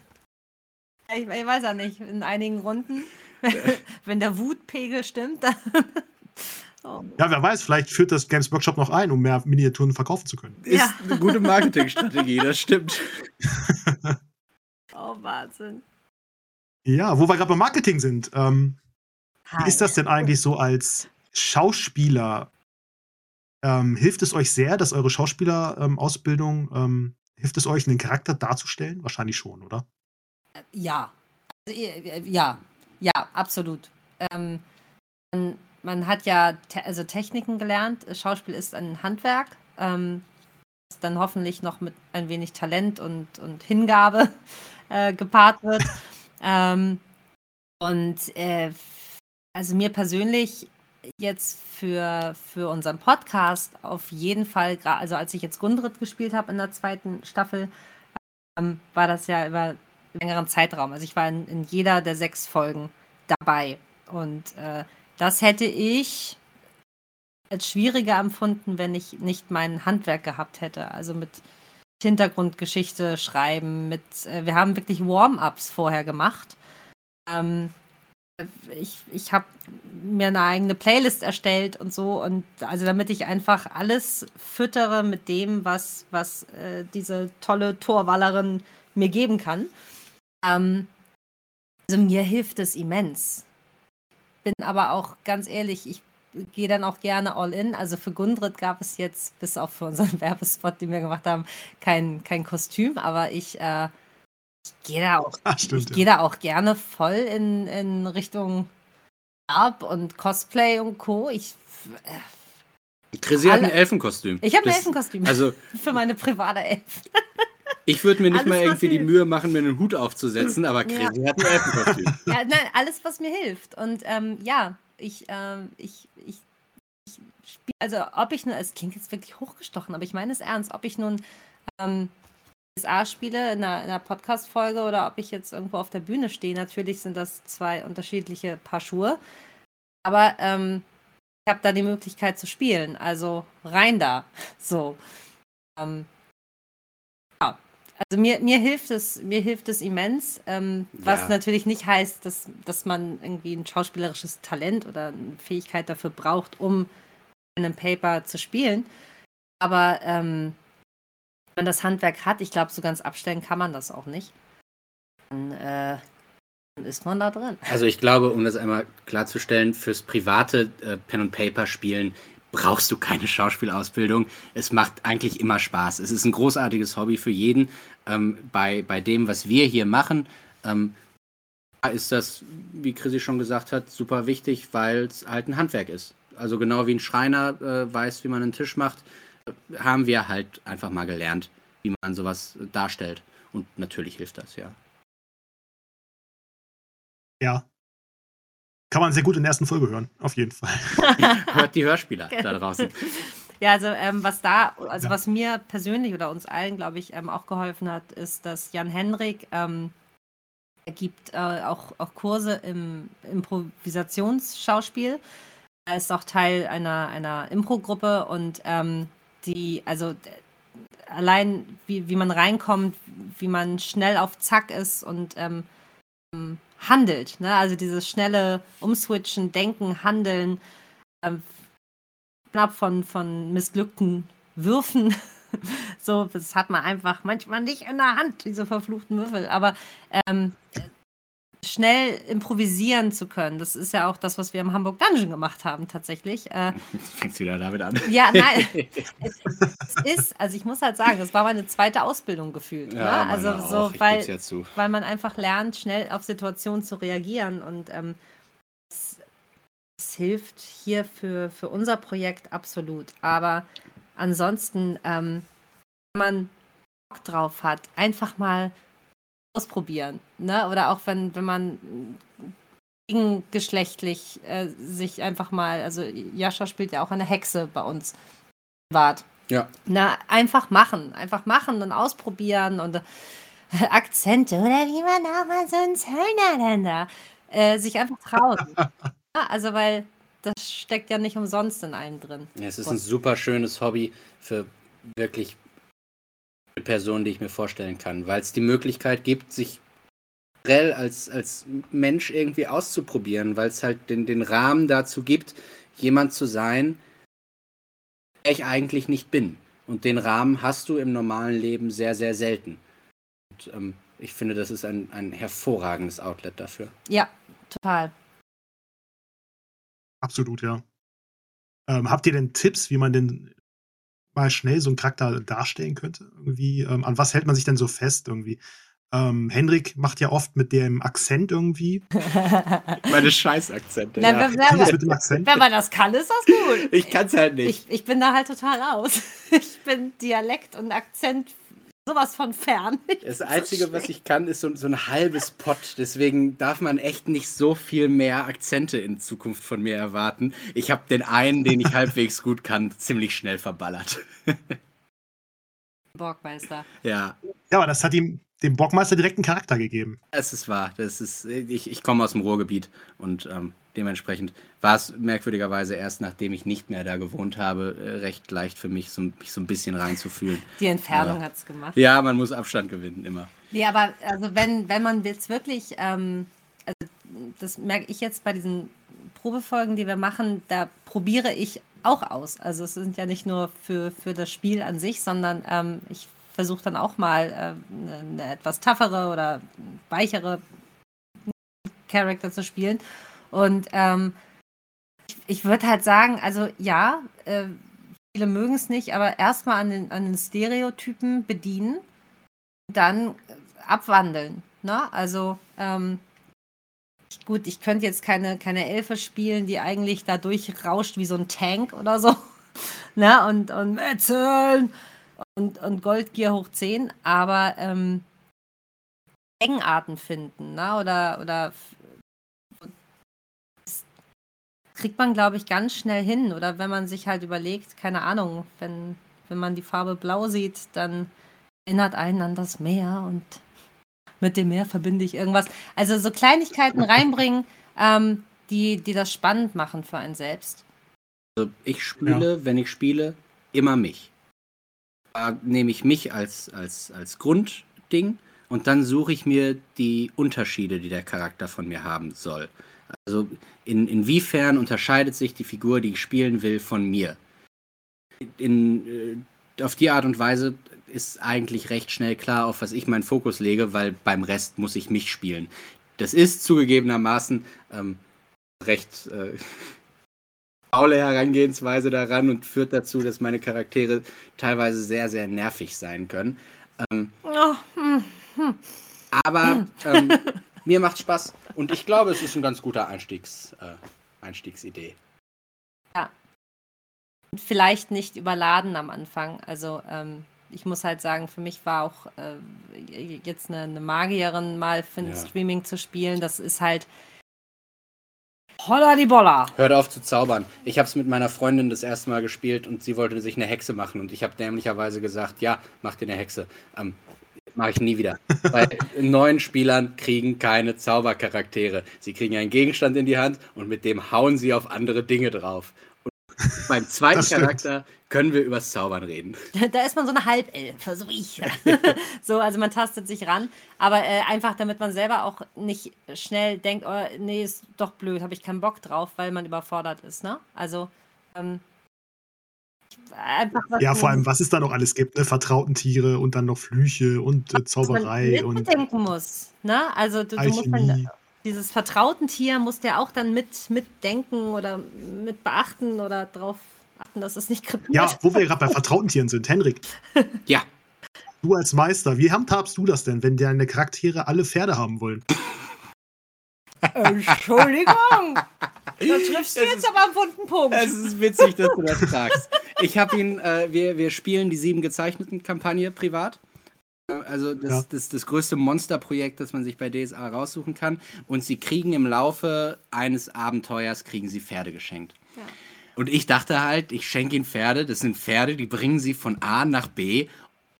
ich, ich weiß ja nicht, in einigen Runden, wenn der Wutpegel stimmt, dann. Oh, Ja, wer weiß, vielleicht führt das Games Workshop noch ein, um mehr Miniaturen verkaufen zu können. Ist Ja. eine gute Marketingstrategie, das stimmt. oh Wahnsinn. Ja, wo wir gerade beim Marketing sind. Ähm. Wie ist das denn eigentlich so als Schauspieler? Ähm, hilft es euch sehr, dass eure Schauspielerausbildung, ähm, hilft es euch, einen Charakter darzustellen? Wahrscheinlich schon, oder? Ja. Also, äh, Ja, ja, absolut. Ähm, man, man hat ja te also Techniken gelernt. Schauspiel ist ein Handwerk, ähm, das dann hoffentlich noch mit ein wenig Talent und, und Hingabe äh, gepaart wird. ähm, und äh, also mir persönlich jetzt für, für unseren Podcast auf jeden Fall, also als ich jetzt Gundrit gespielt habe in der zweiten Staffel, ähm, war das ja über längeren Zeitraum. Also ich war in, in jeder der sechs Folgen dabei. Und äh, das hätte ich als schwieriger empfunden, wenn ich nicht mein Handwerk gehabt hätte. Also mit Hintergrundgeschichte schreiben, mit äh, wir haben wirklich Warm-ups vorher gemacht. Ähm, ich ich habe mir eine eigene Playlist erstellt und so und also damit ich einfach alles füttere mit dem, was, was äh, diese tolle Torwallerin mir geben kann. Ähm, also mir hilft es immens. Bin aber auch ganz ehrlich, ich gehe dann auch gerne all in. Also für Gundrit gab es jetzt, bis auf für unseren Werbespot, den wir gemacht haben, kein, kein Kostüm, aber ich, äh, ich gehe da auch Ah, ich gehe da auch gerne voll in, in Richtung Art und Cosplay und Co. Ich, äh, Chrissy hat ein Elfenkostüm. ich habe ein Das- Elfenkostüm Also, für meine private Elf. ich würde mir nicht Alles, mal irgendwie die. Mühe machen, mir einen Hut aufzusetzen, aber Ja. Chrissy hat ein Elfenkostüm. Ja, nein, alles, was mir hilft. Und ähm, ja, ich, ähm, ich, ich, ich spiele, also ob ich nur, es klingt jetzt wirklich hochgestochen, aber ich meine es ernst, ob ich nun ähm, SA spiele in einer, in einer Podcast-Folge oder ob ich jetzt irgendwo auf der Bühne stehe, natürlich sind das zwei unterschiedliche Paar Schuhe. Aber ähm, ich habe da die Möglichkeit zu spielen, also rein da. So. Ähm, ja. Also mir, mir hilft es, mir hilft es immens, ähm, was Ja. natürlich nicht heißt, dass, dass man irgendwie ein schauspielerisches Talent oder eine Fähigkeit dafür braucht, um in einem Paper zu spielen. Aber ähm, man das Handwerk hat, ich glaube, so ganz abstellen kann man das auch nicht. Dann, äh, ist man da drin. Also ich glaube, um das einmal klarzustellen, fürs private äh, Pen und Paper Spielen brauchst du keine Schauspielausbildung. Es macht eigentlich immer Spaß. Es ist ein großartiges Hobby für jeden. Ähm, bei, bei dem, was wir hier machen, ähm, ist das, wie Chrissy schon gesagt hat, super wichtig, weil es halt ein Handwerk ist. Also genau wie ein Schreiner äh, weiß, wie man einen Tisch macht, haben wir halt einfach mal gelernt, wie man sowas darstellt. Und natürlich hilft das, ja. Ja. Kann man sehr gut in der ersten Folge hören, auf jeden Fall. Hört die Hörspieler da draußen. Ja, also ähm, was da, also Ja. was mir persönlich oder uns allen, glaube ich, ähm, auch geholfen hat, ist, dass Jan Henrik ähm, er gibt äh, auch, auch Kurse im Improvisationsschauspiel. Er ist auch Teil einer, einer Impro-Gruppe und ähm, die, also allein wie, wie man reinkommt, wie man schnell auf Zack ist und ähm, handelt. Ne? Also dieses schnelle Umswitchen, Denken, Handeln, ähm, von, von missglückten Würfen. so, das hat man einfach manchmal nicht in der Hand, diese verfluchten Würfel. Aber ähm, schnell improvisieren zu können. Das ist ja auch das, was wir im Hamburg Dungeon gemacht haben, tatsächlich. Äh, Fängst wieder damit an. Ja, nein. es, ist, also ich muss halt sagen, das war meine zweite Ausbildung gefühlt. Ja, ne? Also so, auch. weil, ja weil man einfach lernt, schnell auf Situationen zu reagieren und ähm, hilft hier für, für unser Projekt absolut. Aber ansonsten, ähm, wenn man Bock drauf hat, einfach mal ausprobieren. Ne? Oder auch wenn, wenn man gegengeschlechtlich äh, sich einfach mal, also Jascha spielt ja auch eine Hexe bei uns privat. Ja. Na, einfach machen. Einfach machen und ausprobieren und äh, Akzente oder wie man auch mal so ein Zöllner denn da äh, sich einfach trauen. ja, also, weil das steckt ja nicht umsonst in einem drin. Ja, es ist ein super schönes Hobby für wirklich Person, die ich mir vorstellen kann, weil es die Möglichkeit gibt, sich als, als Mensch irgendwie auszuprobieren, weil es halt den, den Rahmen dazu gibt, jemand zu sein, der ich eigentlich nicht bin. Und den Rahmen hast du im normalen Leben sehr, sehr selten. Und ähm, ich finde, das ist ein, ein hervorragendes Outlet dafür. Ja, total. Absolut, ja. Ähm, habt ihr denn Tipps, wie man denn mal schnell so einen Charakter darstellen könnte? Irgendwie, ähm, an was hält man sich denn so fest irgendwie? Ähm, Henrik macht ja oft mit dem Akzent irgendwie. Meine Scheißakzente. ja. wenn, wenn, wenn, man das kann, ist das gut. Ich kann es halt nicht. Ich, ich, bin da halt total raus. Ich bin Dialekt und Akzent sowas von fern. Das Einzige, so was ich kann, ist so, so, ein halbes Pott. Deswegen darf man echt nicht so viel mehr Akzente in Zukunft von mir erwarten. Ich habe den einen, den ich halbwegs gut kann, ziemlich schnell verballert. Borgmeister. Ja. Ja, aber das hat ihm dem Bockmeister direkt einen Charakter gegeben. Es ist wahr. Das ist, ich, ich komme aus dem Ruhrgebiet und ähm, dementsprechend war es merkwürdigerweise erst, nachdem ich nicht mehr da gewohnt habe, äh, recht leicht für mich, so, mich so ein bisschen reinzufühlen. Die Entfernung hat es gemacht. Ja, man muss Abstand gewinnen, immer. Nee, aber also wenn, wenn man jetzt wirklich, ähm, also das merke ich jetzt bei diesen Probefolgen, die wir machen, da probiere ich auch aus. Also es sind ja nicht nur für, für das Spiel an sich, sondern ähm, ich versuche dann auch mal äh, eine etwas toughere oder weichere Charakter zu spielen. Und ähm, ich, ich würde halt sagen, also ja, äh, viele mögen es nicht, aber erstmal an den, an den Stereotypen bedienen, dann abwandeln. Ne? Also ähm, gut, ich könnte jetzt keine, keine Elfe spielen, die eigentlich da durchrauscht wie so ein Tank oder so. ne? Und, und Metzeln und, und Goldgier hoch 10, aber ähm, Eigenarten finden, ne? oder, oder kriegt man, glaube ich, ganz schnell hin. Oder wenn man sich halt überlegt, keine Ahnung, wenn, wenn man die Farbe blau sieht, dann erinnert einen an das Meer und mit dem Meer verbinde ich irgendwas. Also so Kleinigkeiten reinbringen, ähm, die, die das spannend machen für einen selbst. Also ich spiele, ja. wenn ich spiele, immer mich da nehme ich mich als, als, als Grundding und dann suche ich mir die Unterschiede, die der Charakter von mir haben soll. Also in, inwiefern unterscheidet sich die Figur, die ich spielen will, von mir? In, äh, auf die Art und Weise ist eigentlich recht schnell klar, auf was ich meinen Fokus lege, weil beim Rest muss ich mich spielen. Das ist zugegebenermaßen ähm, recht äh, faule Herangehensweise daran und führt dazu, dass meine Charaktere teilweise sehr, sehr nervig sein können. Ähm, oh, hm, hm. Aber ähm, mir macht Spaß und ich glaube, es ist ein ganz guter Einstiegs, äh, Einstiegsidee. Ja. Vielleicht nicht überladen am Anfang. Also ähm, ich muss halt sagen, für mich war auch äh, jetzt eine, eine, Magierin mal für ein ja. Streaming zu spielen. Das ist halt Holla die Bolla. Hört auf zu zaubern. Ich habe es mit meiner Freundin das erste Mal gespielt und sie wollte sich eine Hexe machen und ich habe dämlicherweise gesagt, ja, mach dir eine Hexe. Ähm, Mache ich nie wieder. Weil neuen Spielern kriegen keine Zaubercharaktere. Sie kriegen einen Gegenstand in die Hand und mit dem hauen sie auf andere Dinge drauf. Und beim zweiten. Charakter können wir übers Zaubern reden. Da ist man so eine Halbelfe, so wie ich. so, also man tastet sich ran, aber äh, einfach, damit man selber auch nicht schnell denkt, oh, nee, ist doch blöd, habe ich keinen Bock drauf, weil man überfordert ist, ne? Also, ähm, einfach was Ja, vor man- allem, was es da noch alles gibt, ne? Vertrauten Tiere und dann noch Flüche und äh, was man Zauberei und mitdenken muss, ne? Also du, du musst dann dieses vertrauten Tier muss der auch dann mit mitdenken oder mit beachten oder drauf achten, dass es nicht krepiert. Ja, wo wir gerade bei vertrauten Tieren sind, Henrik, Ja, du als Meister, wie handhabst du das denn, wenn deine Charaktere alle Pferde haben wollen? Entschuldigung. Da triffst du Es jetzt ist- aber einen wunden Punkt. es ist witzig, dass du das fragst. Ich habe ihn, äh, wir, wir spielen die sieben gezeichneten Kampagne privat. Äh, Also das, Ja. das, das größte Monsterprojekt, das man sich bei DSA raussuchen kann. Und sie kriegen im Laufe eines Abenteuers, kriegen sie Pferde geschenkt. Ja. Und ich dachte halt, ich schenke ihnen Pferde. Das sind Pferde, die bringen sie von A nach B.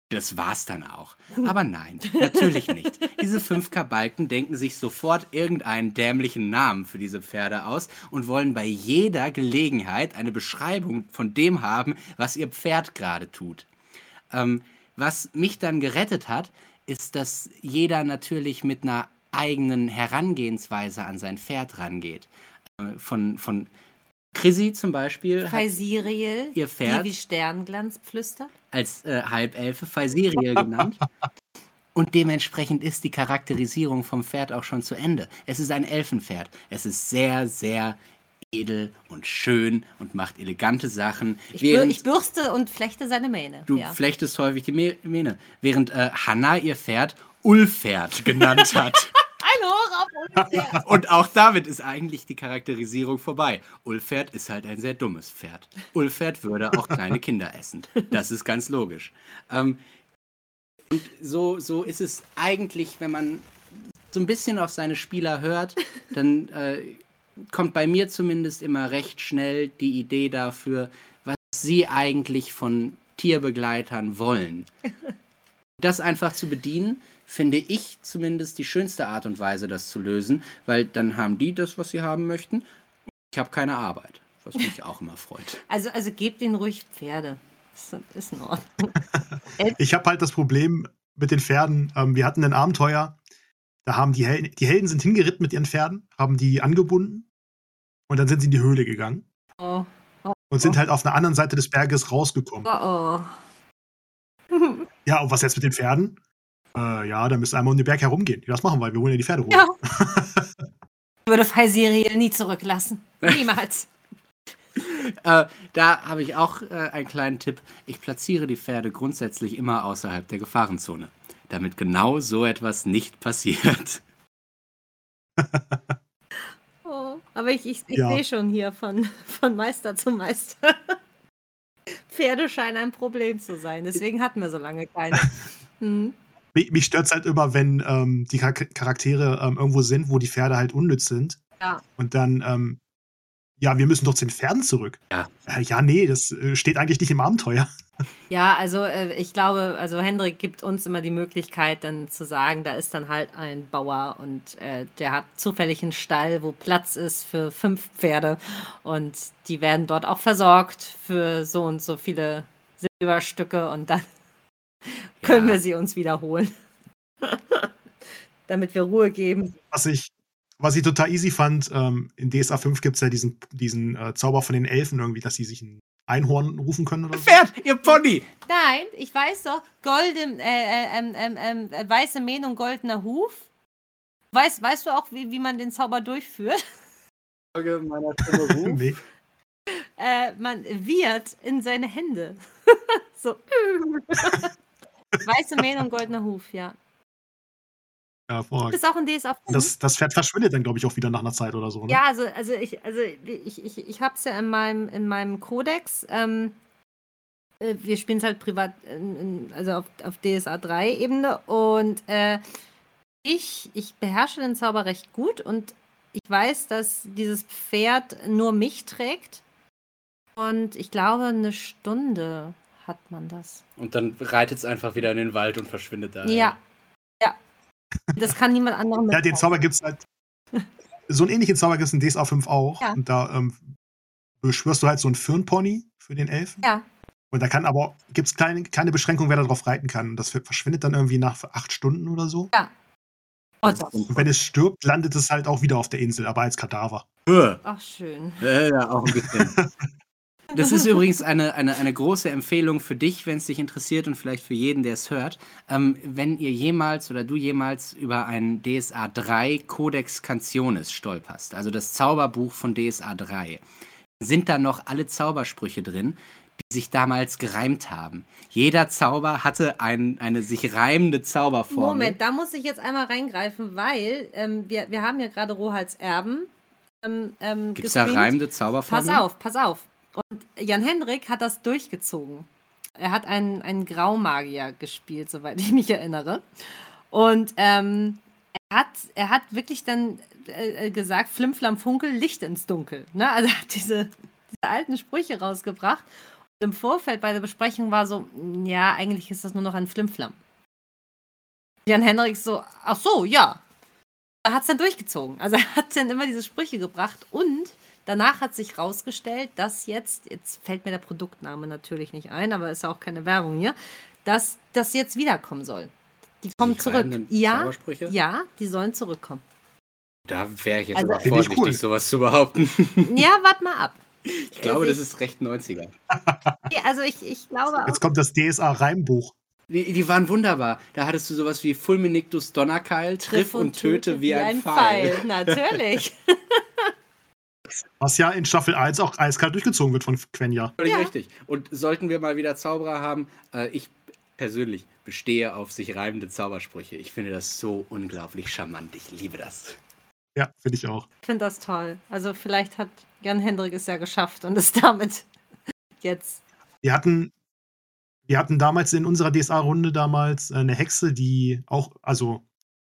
Das war's dann auch. Aber nein, natürlich nicht. Diese fünf Kabalken denken sich sofort irgendeinen dämlichen Namen für diese Pferde aus und wollen bei jeder Gelegenheit eine Beschreibung von dem haben, was ihr Pferd gerade tut. Ähm, was mich dann gerettet hat, ist, dass jeder natürlich mit einer eigenen Herangehensweise an sein Pferd rangeht. Äh, von, von Chrissy zum Beispiel hat Faisiriel, ihr Pferd die wie Sternglanz flüstert. als äh, Halbelfe Faisiriel genannt. Und dementsprechend ist die Charakterisierung vom Pferd auch schon zu Ende. Es ist ein Elfenpferd. Es ist sehr, sehr edel und schön und macht elegante Sachen. Ich, bür während ich bürste und flechte seine Mähne. du ja. flechtest häufig die Mä- Mähne. Während äh, Hannah ihr Pferd Ulpferd genannt hat. Ein uns. Und auch damit ist eigentlich die Charakterisierung vorbei. Ulpferd ist halt ein sehr dummes Pferd. Ulpferd würde auch kleine Kinder essen. Das ist ganz logisch. Ähm, und so, so ist es eigentlich, wenn man so ein bisschen auf seine Spieler hört, dann äh, kommt bei mir zumindest immer recht schnell die Idee dafür, was sie eigentlich von Tierbegleitern wollen. Das einfach zu bedienen, finde ich zumindest die schönste Art und Weise, das zu lösen, weil dann haben die das, was sie haben möchten. Ich habe keine Arbeit, was mich auch immer freut. Also, also gebt ihnen ruhig Pferde. Ist, ist in Ordnung. Ich habe halt das Problem mit den Pferden. Ähm, wir hatten ein Abenteuer, da haben die Helden, die Helden sind hingeritten mit ihren Pferden, haben die angebunden und dann sind sie in die Höhle gegangen Oh, und sind halt auf einer anderen Seite des Berges rausgekommen. oh, oh. Ja, und was jetzt mit den Pferden? Äh, ja, da müsst ihr einmal um den Berg herumgehen. Ja, das machen wir, wir wollen ja die Pferde holen. Ja. Ich würde Faisiriel nie zurücklassen. Niemals. Äh, da habe ich auch äh, einen kleinen Tipp. Ich platziere die Pferde grundsätzlich immer außerhalb der Gefahrenzone, damit genau so etwas nicht passiert. Oh, aber ich, ich, ich Ja. sehe schon hier von, von Meister zu Meister. Pferde scheinen ein Problem zu sein. Deswegen hatten wir so lange keine. Hm. Mich, mich stört es halt immer, wenn ähm, die Char Charaktere ähm, irgendwo sind, wo die Pferde halt unnütz sind. Ja. Und dann, ähm, ja, wir müssen doch zu den Pferden zurück. Ja. Äh, ja, nee, das äh, steht eigentlich nicht im Abenteuer. Ja, also äh, ich glaube, also Hendrik gibt uns immer die Möglichkeit, dann zu sagen, da ist dann halt ein Bauer und äh, der hat zufällig einen Stall, wo Platz ist für fünf Pferde und die werden dort auch versorgt für so und so viele Silberstücke und dann können Ja. wir sie uns wiederholen. Damit wir Ruhe geben. Was ich, was ich total easy fand, ähm, in DSA 5 gibt es ja diesen, diesen äh, Zauber von den Elfen irgendwie, dass sie sich ein Einhorn rufen können oder so. Pferd, ihr Pony! Nein, ich weiß doch, golden, äh, äh, ähm, ähm, ähm, äh, weiße Mähne und goldener Huf. Weißt, weißt du auch, wie, wie man den Zauber durchführt? Meiner nee. Äh, man wird in seine Hände. so. Weiße Mähne und goldener Huf, ja. Ja, Das hervorragend. ist auch ein DSA. Das, das Pferd verschwindet dann, glaube ich, auch wieder nach einer Zeit oder so. Ne? Ja, also, also ich, also ich, ich, ich habe es ja in meinem, in meinem Kodex. Ähm, äh, wir spielen es halt privat, also auf, auf DSA 3-Ebene. Und äh, ich, ich beherrsche den Zauber recht gut und ich weiß, dass dieses Pferd nur mich trägt. Und ich glaube, eine Stunde hat man das. Und dann reitet es einfach wieder in den Wald und verschwindet da. Ja. Ja. Das kann niemand anderem Ja, den Zauber gibt es halt. So einen ähnlichen Zauber gibt es in DSA 5 auch. Ja. Und da ähm, beschwörst du halt so einen Firnpony für den Elfen. Ja. Und da kann aber, gibt es keine, keine Beschränkung, wer darauf reiten kann. Und das verschwindet dann irgendwie nach acht Stunden oder so. Oh, das, Und wenn es stirbt, landet es halt auch wieder auf der Insel, aber als Kadaver. Ach, schön. äh, ja, auch ein bisschen. Das ist übrigens eine, eine, eine große Empfehlung für dich, wenn es dich interessiert und vielleicht für jeden, der es hört. Ähm, wenn ihr jemals oder du jemals über ein DSA 3 Codex Cantiones stolperst, also das Zauberbuch von DSA 3, sind da noch alle Zaubersprüche drin, die sich damals gereimt haben. Jeder Zauber hatte ein, eine sich reimende Zauberformel. Moment, da muss ich jetzt einmal reingreifen, weil ähm, wir, wir haben ja gerade Rohals Erben. Ähm, ähm, Gibt es da reimende Pass Zauberformeln? auf, pass auf. Jan Hendrik hat das durchgezogen. Er hat einen, einen Graumagier gespielt, soweit ich mich erinnere. Und ähm, er, hat, er hat wirklich dann äh, äh, gesagt, Flimflam Funkel, Licht ins Dunkel. Ne? Also er hat diese, diese alten Sprüche rausgebracht. Und im Vorfeld bei der Besprechung war so, ja, eigentlich ist das nur noch ein Flimflam. Jan Hendrik so, ach so, ja. Er hat es dann durchgezogen. Also er hat dann immer diese Sprüche gebracht und danach hat sich rausgestellt, dass jetzt, jetzt fällt mir der Produktname natürlich nicht ein, aber ist ja auch keine Werbung hier, dass das jetzt wiederkommen soll. Die kommen Die zurück. Ja, ja, die sollen zurückkommen. Da wäre ich jetzt Also- aber vorsichtig, cool. sowas zu behaupten. Ja, warte mal ab. Ich glaube, das ist recht 90er. Ja, Also ich, ich glaube auch. Jetzt kommt das DSA-Reimbuch. Die, die waren wunderbar. Da hattest du sowas wie Fulminictus Donnerkeil, triff und töte wie ein Pfeil. Natürlich. Was ja in Staffel 1 auch eiskalt durchgezogen wird von Quenya. Völlig Ja. richtig. Und sollten wir mal wieder Zauberer haben, äh, ich persönlich bestehe auf sich reimende Zaubersprüche. Ich finde das so unglaublich charmant. Ich liebe das. Ja, finde ich auch. Ich finde das toll. Also vielleicht hat Jan Hendrik es ja geschafft und ist damit jetzt. Wir hatten, wir hatten damals in unserer DSA-Runde damals eine Hexe, die auch, also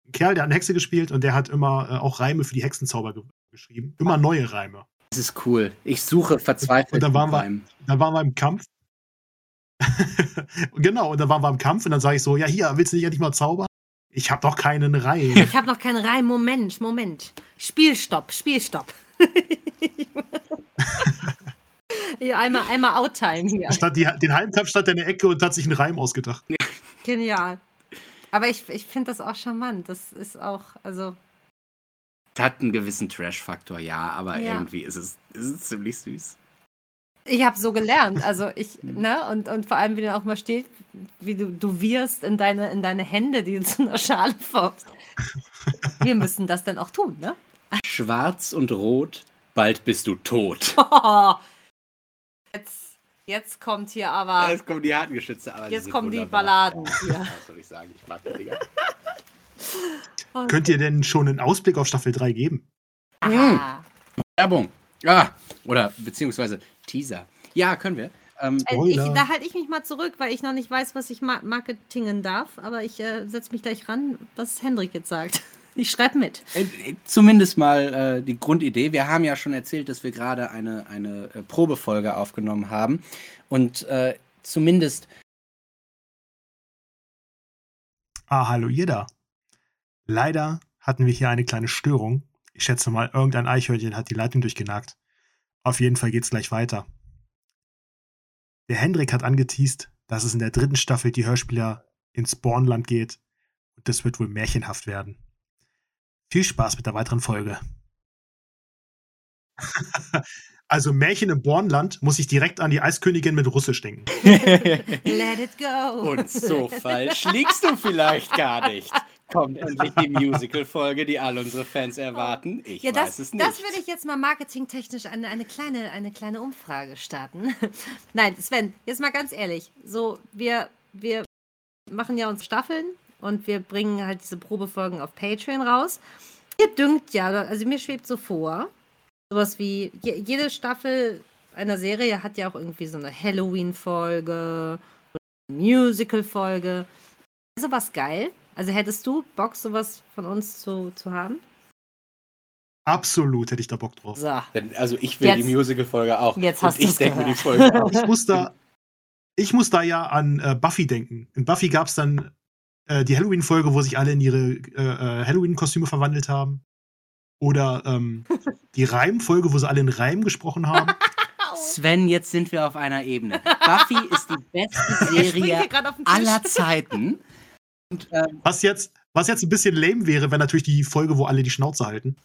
ein Kerl, der hat eine Hexe gespielt und der hat immer äh, auch Reime für die Hexenzauber ge geschrieben. Immer neue Reime. Das ist cool. Ich suche verzweifelt. Und dann waren wir-. Dann waren wir im Kampf. genau, und dann waren wir im Kampf und dann sage ich so, ja hier, willst du nicht endlich mal zaubern? Ich habe doch keinen Reim. Ich habe noch keinen Reim. Moment, Moment. Spielstopp, Spielstopp. ja, einmal, einmal Outtime hier. Statt die, den halben Kampf stand er in der Ecke und hat sich einen Reim ausgedacht. Genial. Aber ich, ich finde das auch charmant. Das ist auch, also. Hat einen gewissen Trash-Faktor, ja, aber Ja. irgendwie ist es, ist es ziemlich süß. Ich habe so gelernt. Also ich, ne, und, und vor allem, wie dann auch mal steht, wie du, du wirst in deine, in deine Hände, die du zu einer Schale formst. Wir müssen das dann auch tun, ne? Schwarz und rot, bald bist du tot. Jetzt, jetzt kommt hier aber. Jetzt kommen die harten Geschütze. Aber Jetzt kommen die wunderbar. Balladen Ja, hier. Was soll ich sagen? Ich mag die Dinger. Oh, Könnt ihr denn schon einen Ausblick auf Staffel 3 geben? aha. Werbung. Ah, oder beziehungsweise Teaser. Ja, können wir. Ähm, Äh, ich, da halte ich mich mal zurück, weil ich noch nicht weiß, was ich ma marketingen darf. Aber ich äh, setze mich gleich ran, was Hendrik jetzt sagt. Ich schreibe mit. Äh, äh, Zumindest mal äh, die Grundidee. Wir haben ja schon erzählt, dass wir gerade eine, eine äh, Probefolge aufgenommen haben. Und äh, zumindest Ah, hallo ihr da. Leider hatten wir hier eine kleine Störung. Ich schätze mal, irgendein Eichhörnchen hat die Leitung durchgenagt. Auf jeden Fall geht's gleich weiter. Der Hendrik hat angeteased, dass es in der dritten Staffel die Hörspieler ins Bornland geht und das wird wohl märchenhaft werden. Viel Spaß mit der weiteren Folge. also Märchen im Bornland muss ich direkt an die Eiskönigin mit Russisch denken. Let it go. Und so falsch liegst du vielleicht gar nicht. Kommt endlich die Musical-Folge, die all unsere Fans erwarten. Ich Ja, weiß das, es nicht. das würde ich jetzt mal marketingtechnisch eine, eine, kleine, eine kleine Umfrage starten. Nein, Sven, jetzt mal ganz ehrlich. So, wir, wir machen ja uns Staffeln und wir bringen halt diese Probefolgen auf Patreon raus. Ihr dünkt ja, also mir schwebt so vor, sowas wie je, jede Staffel einer Serie hat ja auch irgendwie so eine Halloween-Folge Musical-Folge. Ist sowas geil? Also hättest du Bock, sowas von uns zu, zu haben? Absolut hätte ich da Bock drauf. So. Denn, also ich will Jetzt- die Musical-Folge auch. Jetzt hast ich du's denke mir die. Folge auch. ich muss da, ich muss da ja an äh, Buffy denken. In Buffy gab es dann äh, die Halloween-Folge, wo sich alle in ihre äh, äh, Halloween-Kostüme verwandelt haben. Oder ähm, die Reim-Folge, wo sie alle in Reim gesprochen haben. Sven, jetzt sind wir auf einer Ebene. Buffy ist die beste Serie aller Zeiten. Und, ähm, was, jetzt, was jetzt ein bisschen lame wäre, wäre natürlich die Folge, wo alle die Schnauze halten.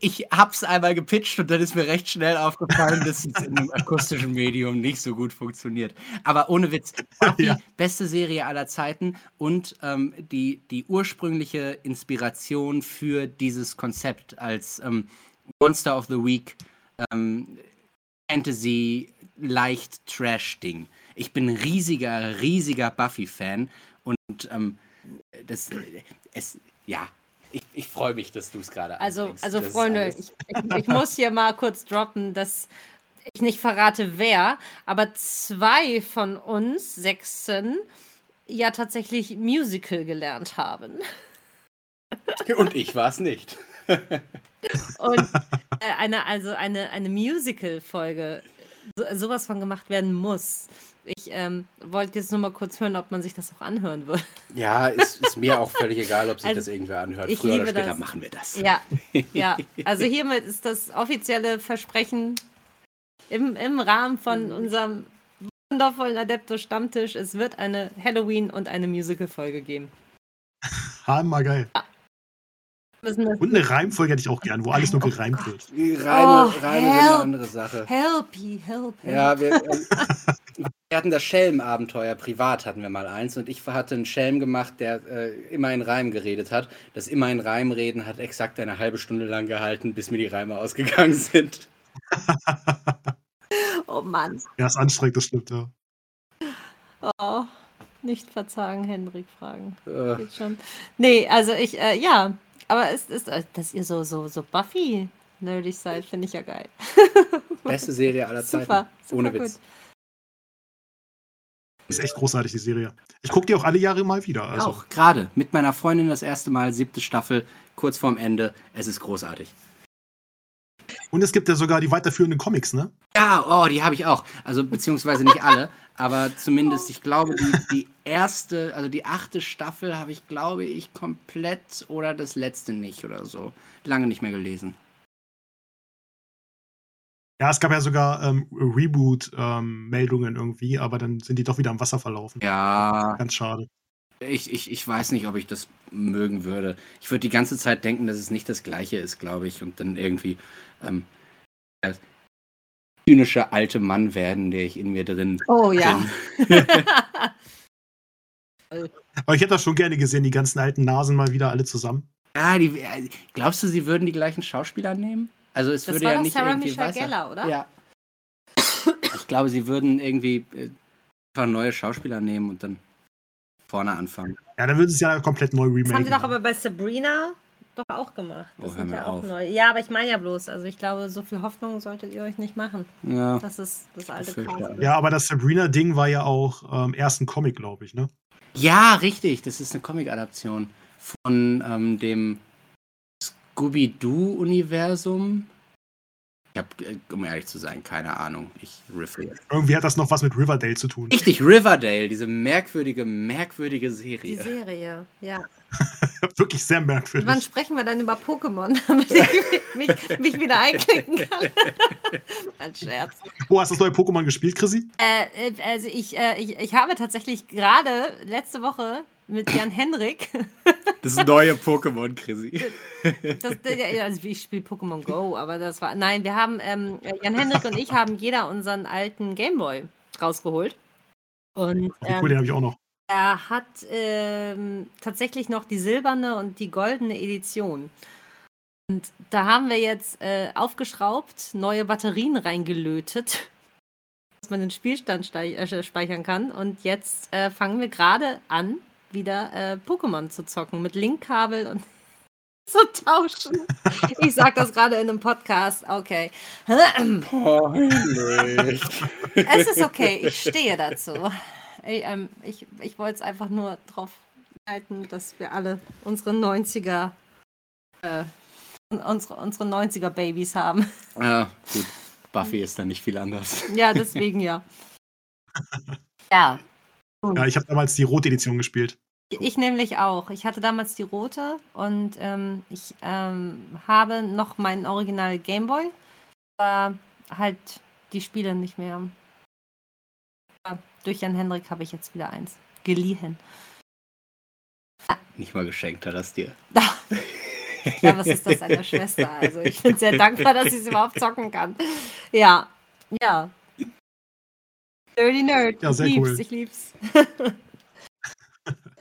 Ich hab's einmal gepitcht und dann ist mir recht schnell aufgefallen, dass es in einem akustischen Medium nicht so gut funktioniert. Aber ohne Witz, Buffy, ja. beste Serie aller Zeiten und ähm, die, die ursprüngliche Inspiration für dieses Konzept als ähm, Monster of the Week ähm, Fantasy leicht Trash-Ding. Ich bin riesiger, riesiger Buffy-Fan und ähm, das, es, ja, ich, ich freue mich, dass du es gerade Also, also Freunde, ich, ich, ich muss hier mal kurz droppen, dass ich nicht verrate, wer, aber zwei von uns Sechsen ja tatsächlich Musical gelernt haben. Und ich war es nicht. Und äh, eine, also eine, eine Musical-Folge, so, sowas von gemacht werden muss. Ich ähm, wollte jetzt nur mal kurz hören, ob man sich das auch anhören will. Ja, ist, ist mir auch völlig egal, ob sich also, das irgendwer anhört. Früher oder später das. machen wir das. Ja, ja. Also hiermit ist das offizielle Versprechen im, im Rahmen von unserem wundervollen Adepto-Stammtisch. Es wird eine Halloween- und eine Musical-Folge geben. Hammer geil. Ja. Und eine Reimfolge hätte ich auch gern, wo alles nur oh gereimt wird. Die Reime, oh, Reime sind eine andere Sache. Help, help, help. Ja, wir, äh, wir hatten das Schelm-Abenteuer, privat hatten wir mal eins und ich hatte einen Schelm gemacht, der äh, immer in Reim geredet hat. Das immer in Reim reden hat exakt eine halbe Stunde lang gehalten, bis mir die Reime ausgegangen sind. oh Mann. Ja, ist anstrengend, das stimmt, ja. Oh, nicht verzagen, Hendrik fragen. Äh. Geht schon. Nee, also ich, äh, ja, aber es ist, äh, dass ihr so, so, so Buffy nerdig seid, finde ich ja geil. Beste Serie aller Zeiten. Super, super Ohne Witz. Gut. Ist echt großartig, die Serie. Ich gucke die auch alle Jahre mal wieder. Also. Auch gerade mit meiner Freundin das erste Mal, siebte Staffel, kurz vorm Ende. Es ist großartig. Und es gibt ja sogar die weiterführenden Comics, ne? Ja, oh, die habe ich auch. Also beziehungsweise nicht alle, aber zumindest, ich glaube, die, die erste, also die achte Staffel habe ich, glaube ich, komplett oder das letzte nicht oder so. Lange nicht mehr gelesen. Ja, es gab ja sogar ähm, Reboot-Meldungen ähm, irgendwie, aber dann sind die doch wieder am Wasser verlaufen. Ja. Ganz schade. Ich, ich, ich weiß nicht, ob ich das mögen würde. Ich würde die ganze Zeit denken, dass es nicht das gleiche ist, glaube ich, und dann irgendwie ähm, der zynische alte Mann werden, der ich in mir drin oh, bin. ja. Aber ich hätte das schon gerne gesehen, die ganzen alten Nasen mal wieder alle zusammen. Ja, die, glaubst du, sie würden die gleichen Schauspieler nehmen? Also es das würde war ja nicht Sarah irgendwie Michelle Geller, oder? Ja. Ich glaube, sie würden irgendwie äh, einfach neue Schauspieler nehmen und dann vorne anfangen. Ja, dann würden sie es ja komplett neu remaken. Das haben sie doch aber bei Sabrina doch auch gemacht. Das oh, sind ja auch neu. Ja, aber ich meine ja bloß, also ich glaube, so viel Hoffnung solltet ihr euch nicht machen. Ja. Das ist das alte Chaos. Ja, aber das Sabrina-Ding war ja auch ähm, erst ein Comic, glaube ich, ne? Ja, richtig. Das ist eine Comic-Adaption von ähm, dem Scooby-Doo-Universum. Ich habe, äh, um ehrlich zu sein, keine Ahnung. Ich riffle. Irgendwie hat das noch was mit Riverdale zu tun. Richtig, Riverdale, diese merkwürdige, merkwürdige Serie. Die Serie, ja. Wirklich sehr merkwürdig. Wann sprechen wir dann über Pokémon, damit ich mich, mich wieder einklicken kann? Ein Scherz. Oh, hast du das neue Pokémon gespielt, Chrissy? Äh, äh, also ich, äh, ich, ich habe tatsächlich gerade letzte Woche mit Jan Henrik. Das neue Pokémon, Chrissy. Das, also ich spiele Pokémon Go, aber das war. Nein, wir haben, ähm, Jan Henrik und ich haben jeder unseren alten Gameboy rausgeholt. Und, ähm, cool, den habe ich auch noch. Er hat ähm, tatsächlich noch die silberne und die goldene Edition. Und da haben wir jetzt äh, aufgeschraubt, neue Batterien reingelötet, dass man den Spielstand äh, speichern kann. Und jetzt äh, fangen wir gerade an, wieder äh, Pokémon zu zocken mit Linkkabel und zu tauschen. Ich sag das gerade in einem Podcast. Okay. es ist okay, ich stehe dazu. Ich, ähm, ich, ich wollte es einfach nur drauf halten, dass wir alle unsere 90er äh, unsere, unsere 90er Babys haben. Ja, gut. Buffy ist da nicht viel anders. Ja, deswegen ja. Ja. Ja, ich habe damals die rote Edition gespielt. Ich nämlich auch. Ich hatte damals die rote und ähm, ich ähm, habe noch meinen Original Gameboy. War halt die Spiele nicht mehr. Ja, durch Jan Hendrik habe ich jetzt wieder eins. Geliehen. Nicht mal geschenkt hat das dir. Ja, was ist das einer Schwester? Also ich bin sehr dankbar, dass ich es überhaupt zocken kann. Ja, ja. Dirty Nerd. Ja, ich sehr lieb's, cool. ich lieb's.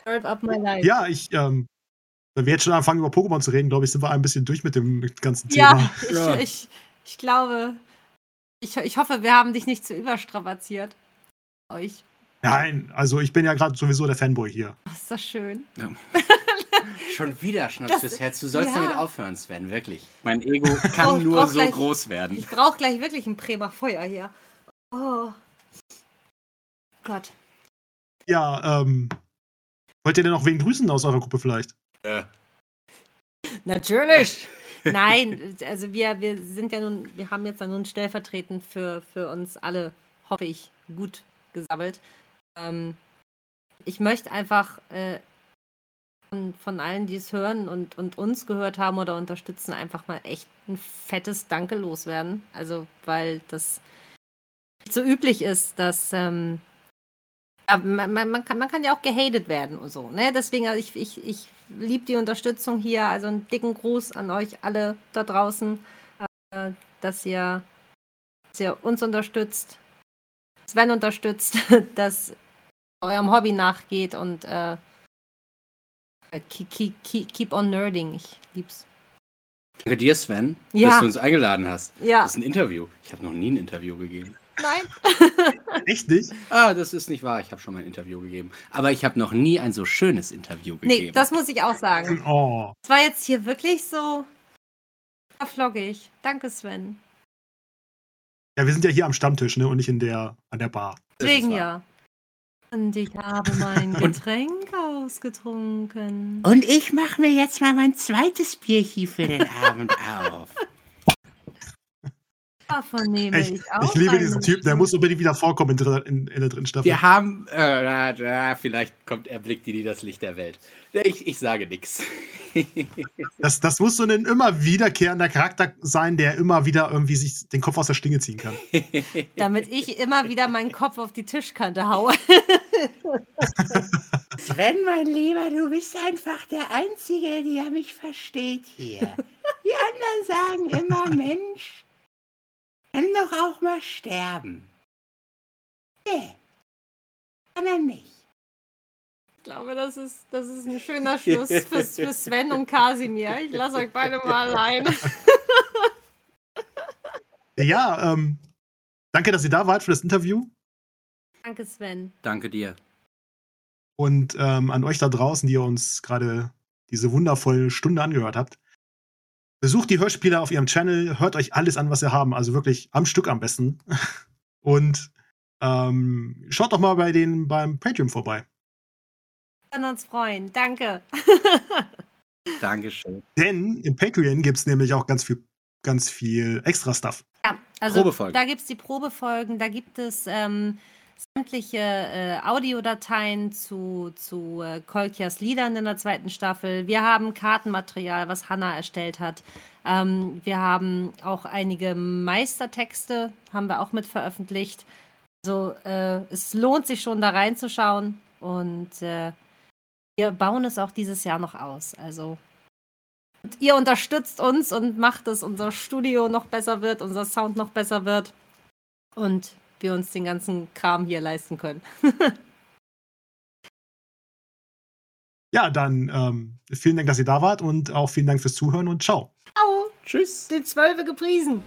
Nerd up my life. Ja, ich, ähm, wenn wir jetzt schon anfangen, über Pokémon zu reden, glaube ich, sind wir ein bisschen durch mit dem ganzen Thema. Ja, ich, Ja. ich, ich glaube, ich, ich hoffe, wir haben dich nicht zu überstrapaziert. Euch. Nein, also ich bin ja gerade sowieso der Fanboy hier. Ach, ist das schön. Schon wieder Schnaps Das- fürs Herz. Du sollst ja. damit aufhören, Sven, wirklich. Mein Ego kann brauch- nur so gleich- groß werden. Ich brauche gleich wirklich ein Bremer Feuer hier. Oh. Gott. Ja, ähm, wollt ihr denn noch wen grüßen aus eurer Gruppe vielleicht? Äh, Natürlich. Nein, also wir, wir sind ja nun, wir haben jetzt ja nun stellvertretend für, für uns alle, hoffe ich, gut gesammelt. Ähm, ich möchte einfach äh, von, von allen, die es hören und, und uns gehört haben oder unterstützen, einfach mal echt ein fettes Danke loswerden. Also, weil das nicht so üblich ist, dass ähm, man, man, kann, man kann ja auch gehatet werden und so. Ne? Deswegen, also ich, ich, ich liebe die Unterstützung hier. Also einen dicken Gruß an euch alle da draußen, äh, dass, ihr, dass ihr uns unterstützt, Sven unterstützt, dass eurem Hobby nachgeht und äh, keep, keep, keep, keep on nerding. Ich lieb's. danke dir, Sven, Ja. dass du uns eingeladen hast. Ja. Das ist ein Interview. Ich habe noch nie ein Interview gegeben. Nein. Echt nicht? Ah, das ist nicht wahr. Ich habe schon mal ein Interview gegeben. Aber ich habe noch nie ein so schönes Interview gegeben. Nee, das muss ich auch sagen. Oh, Es war jetzt hier wirklich so floggig. Danke, Sven. ja, wir sind ja hier am Stammtisch, ne, und nicht in der, an der Bar. Das Deswegen ja. Und ich habe mein Getränk ausgetrunken. Und ich mache mir jetzt mal mein zweites Bierchen für den Abend auf. Davon nehme Ich, ich auch. ich liebe diesen Typ, der muss unbedingt wieder vorkommen in, dr- in, in der dritten Staffel. Wir haben, äh, na, na, vielleicht kommt, erblickt die nie das Licht der Welt. Ich, ich sage nichts. Das, das muss so ein immer wiederkehrender Charakter sein, der immer wieder irgendwie sich den Kopf aus der Schlinge ziehen kann. Damit ich immer wieder meinen Kopf auf die Tischkante haue. Sven, mein Lieber, du bist einfach der Einzige, der mich versteht hier. Die anderen sagen immer, Mensch, kann doch auch mal sterben. Nee, kann er nicht. Ich glaube, das ist, das ist ein schöner Schluss für, für Sven und Kasimir. Ich lasse euch beide mal allein. Ja, ähm, danke, dass ihr da wart für das Interview. Danke, Sven. Danke dir. Und ähm, an euch da draußen, die ihr uns gerade diese wundervolle Stunde angehört habt. Besucht die Hörspiele auf ihrem Channel, hört euch alles an, was sie haben. Also wirklich am Stück am besten. Und ähm, schaut doch mal bei denen beim Patreon vorbei. Wir können uns freuen. Danke. Dankeschön. Denn im Patreon gibt es nämlich auch ganz viel, ganz viel extra Stuff. Ja, also Probefolgen. da gibt es die Probefolgen, da gibt es ähm, sämtliche äh, Audiodateien zu, zu äh, Kolkias Liedern in der zweiten Staffel. Wir haben Kartenmaterial, was Hannah erstellt hat. Ähm, wir haben auch einige Meistertexte, haben wir auch mit veröffentlicht. Also äh, es lohnt sich schon da reinzuschauen und äh, wir bauen es auch dieses Jahr noch aus. Also ihr unterstützt uns und macht, dass unser Studio noch besser wird, unser Sound noch besser wird und wir uns den ganzen Kram hier leisten können. Ja, dann ähm, vielen Dank, dass ihr da wart und auch vielen Dank fürs Zuhören und ciao. Au, Tschüss. den Zwölfe gepriesen.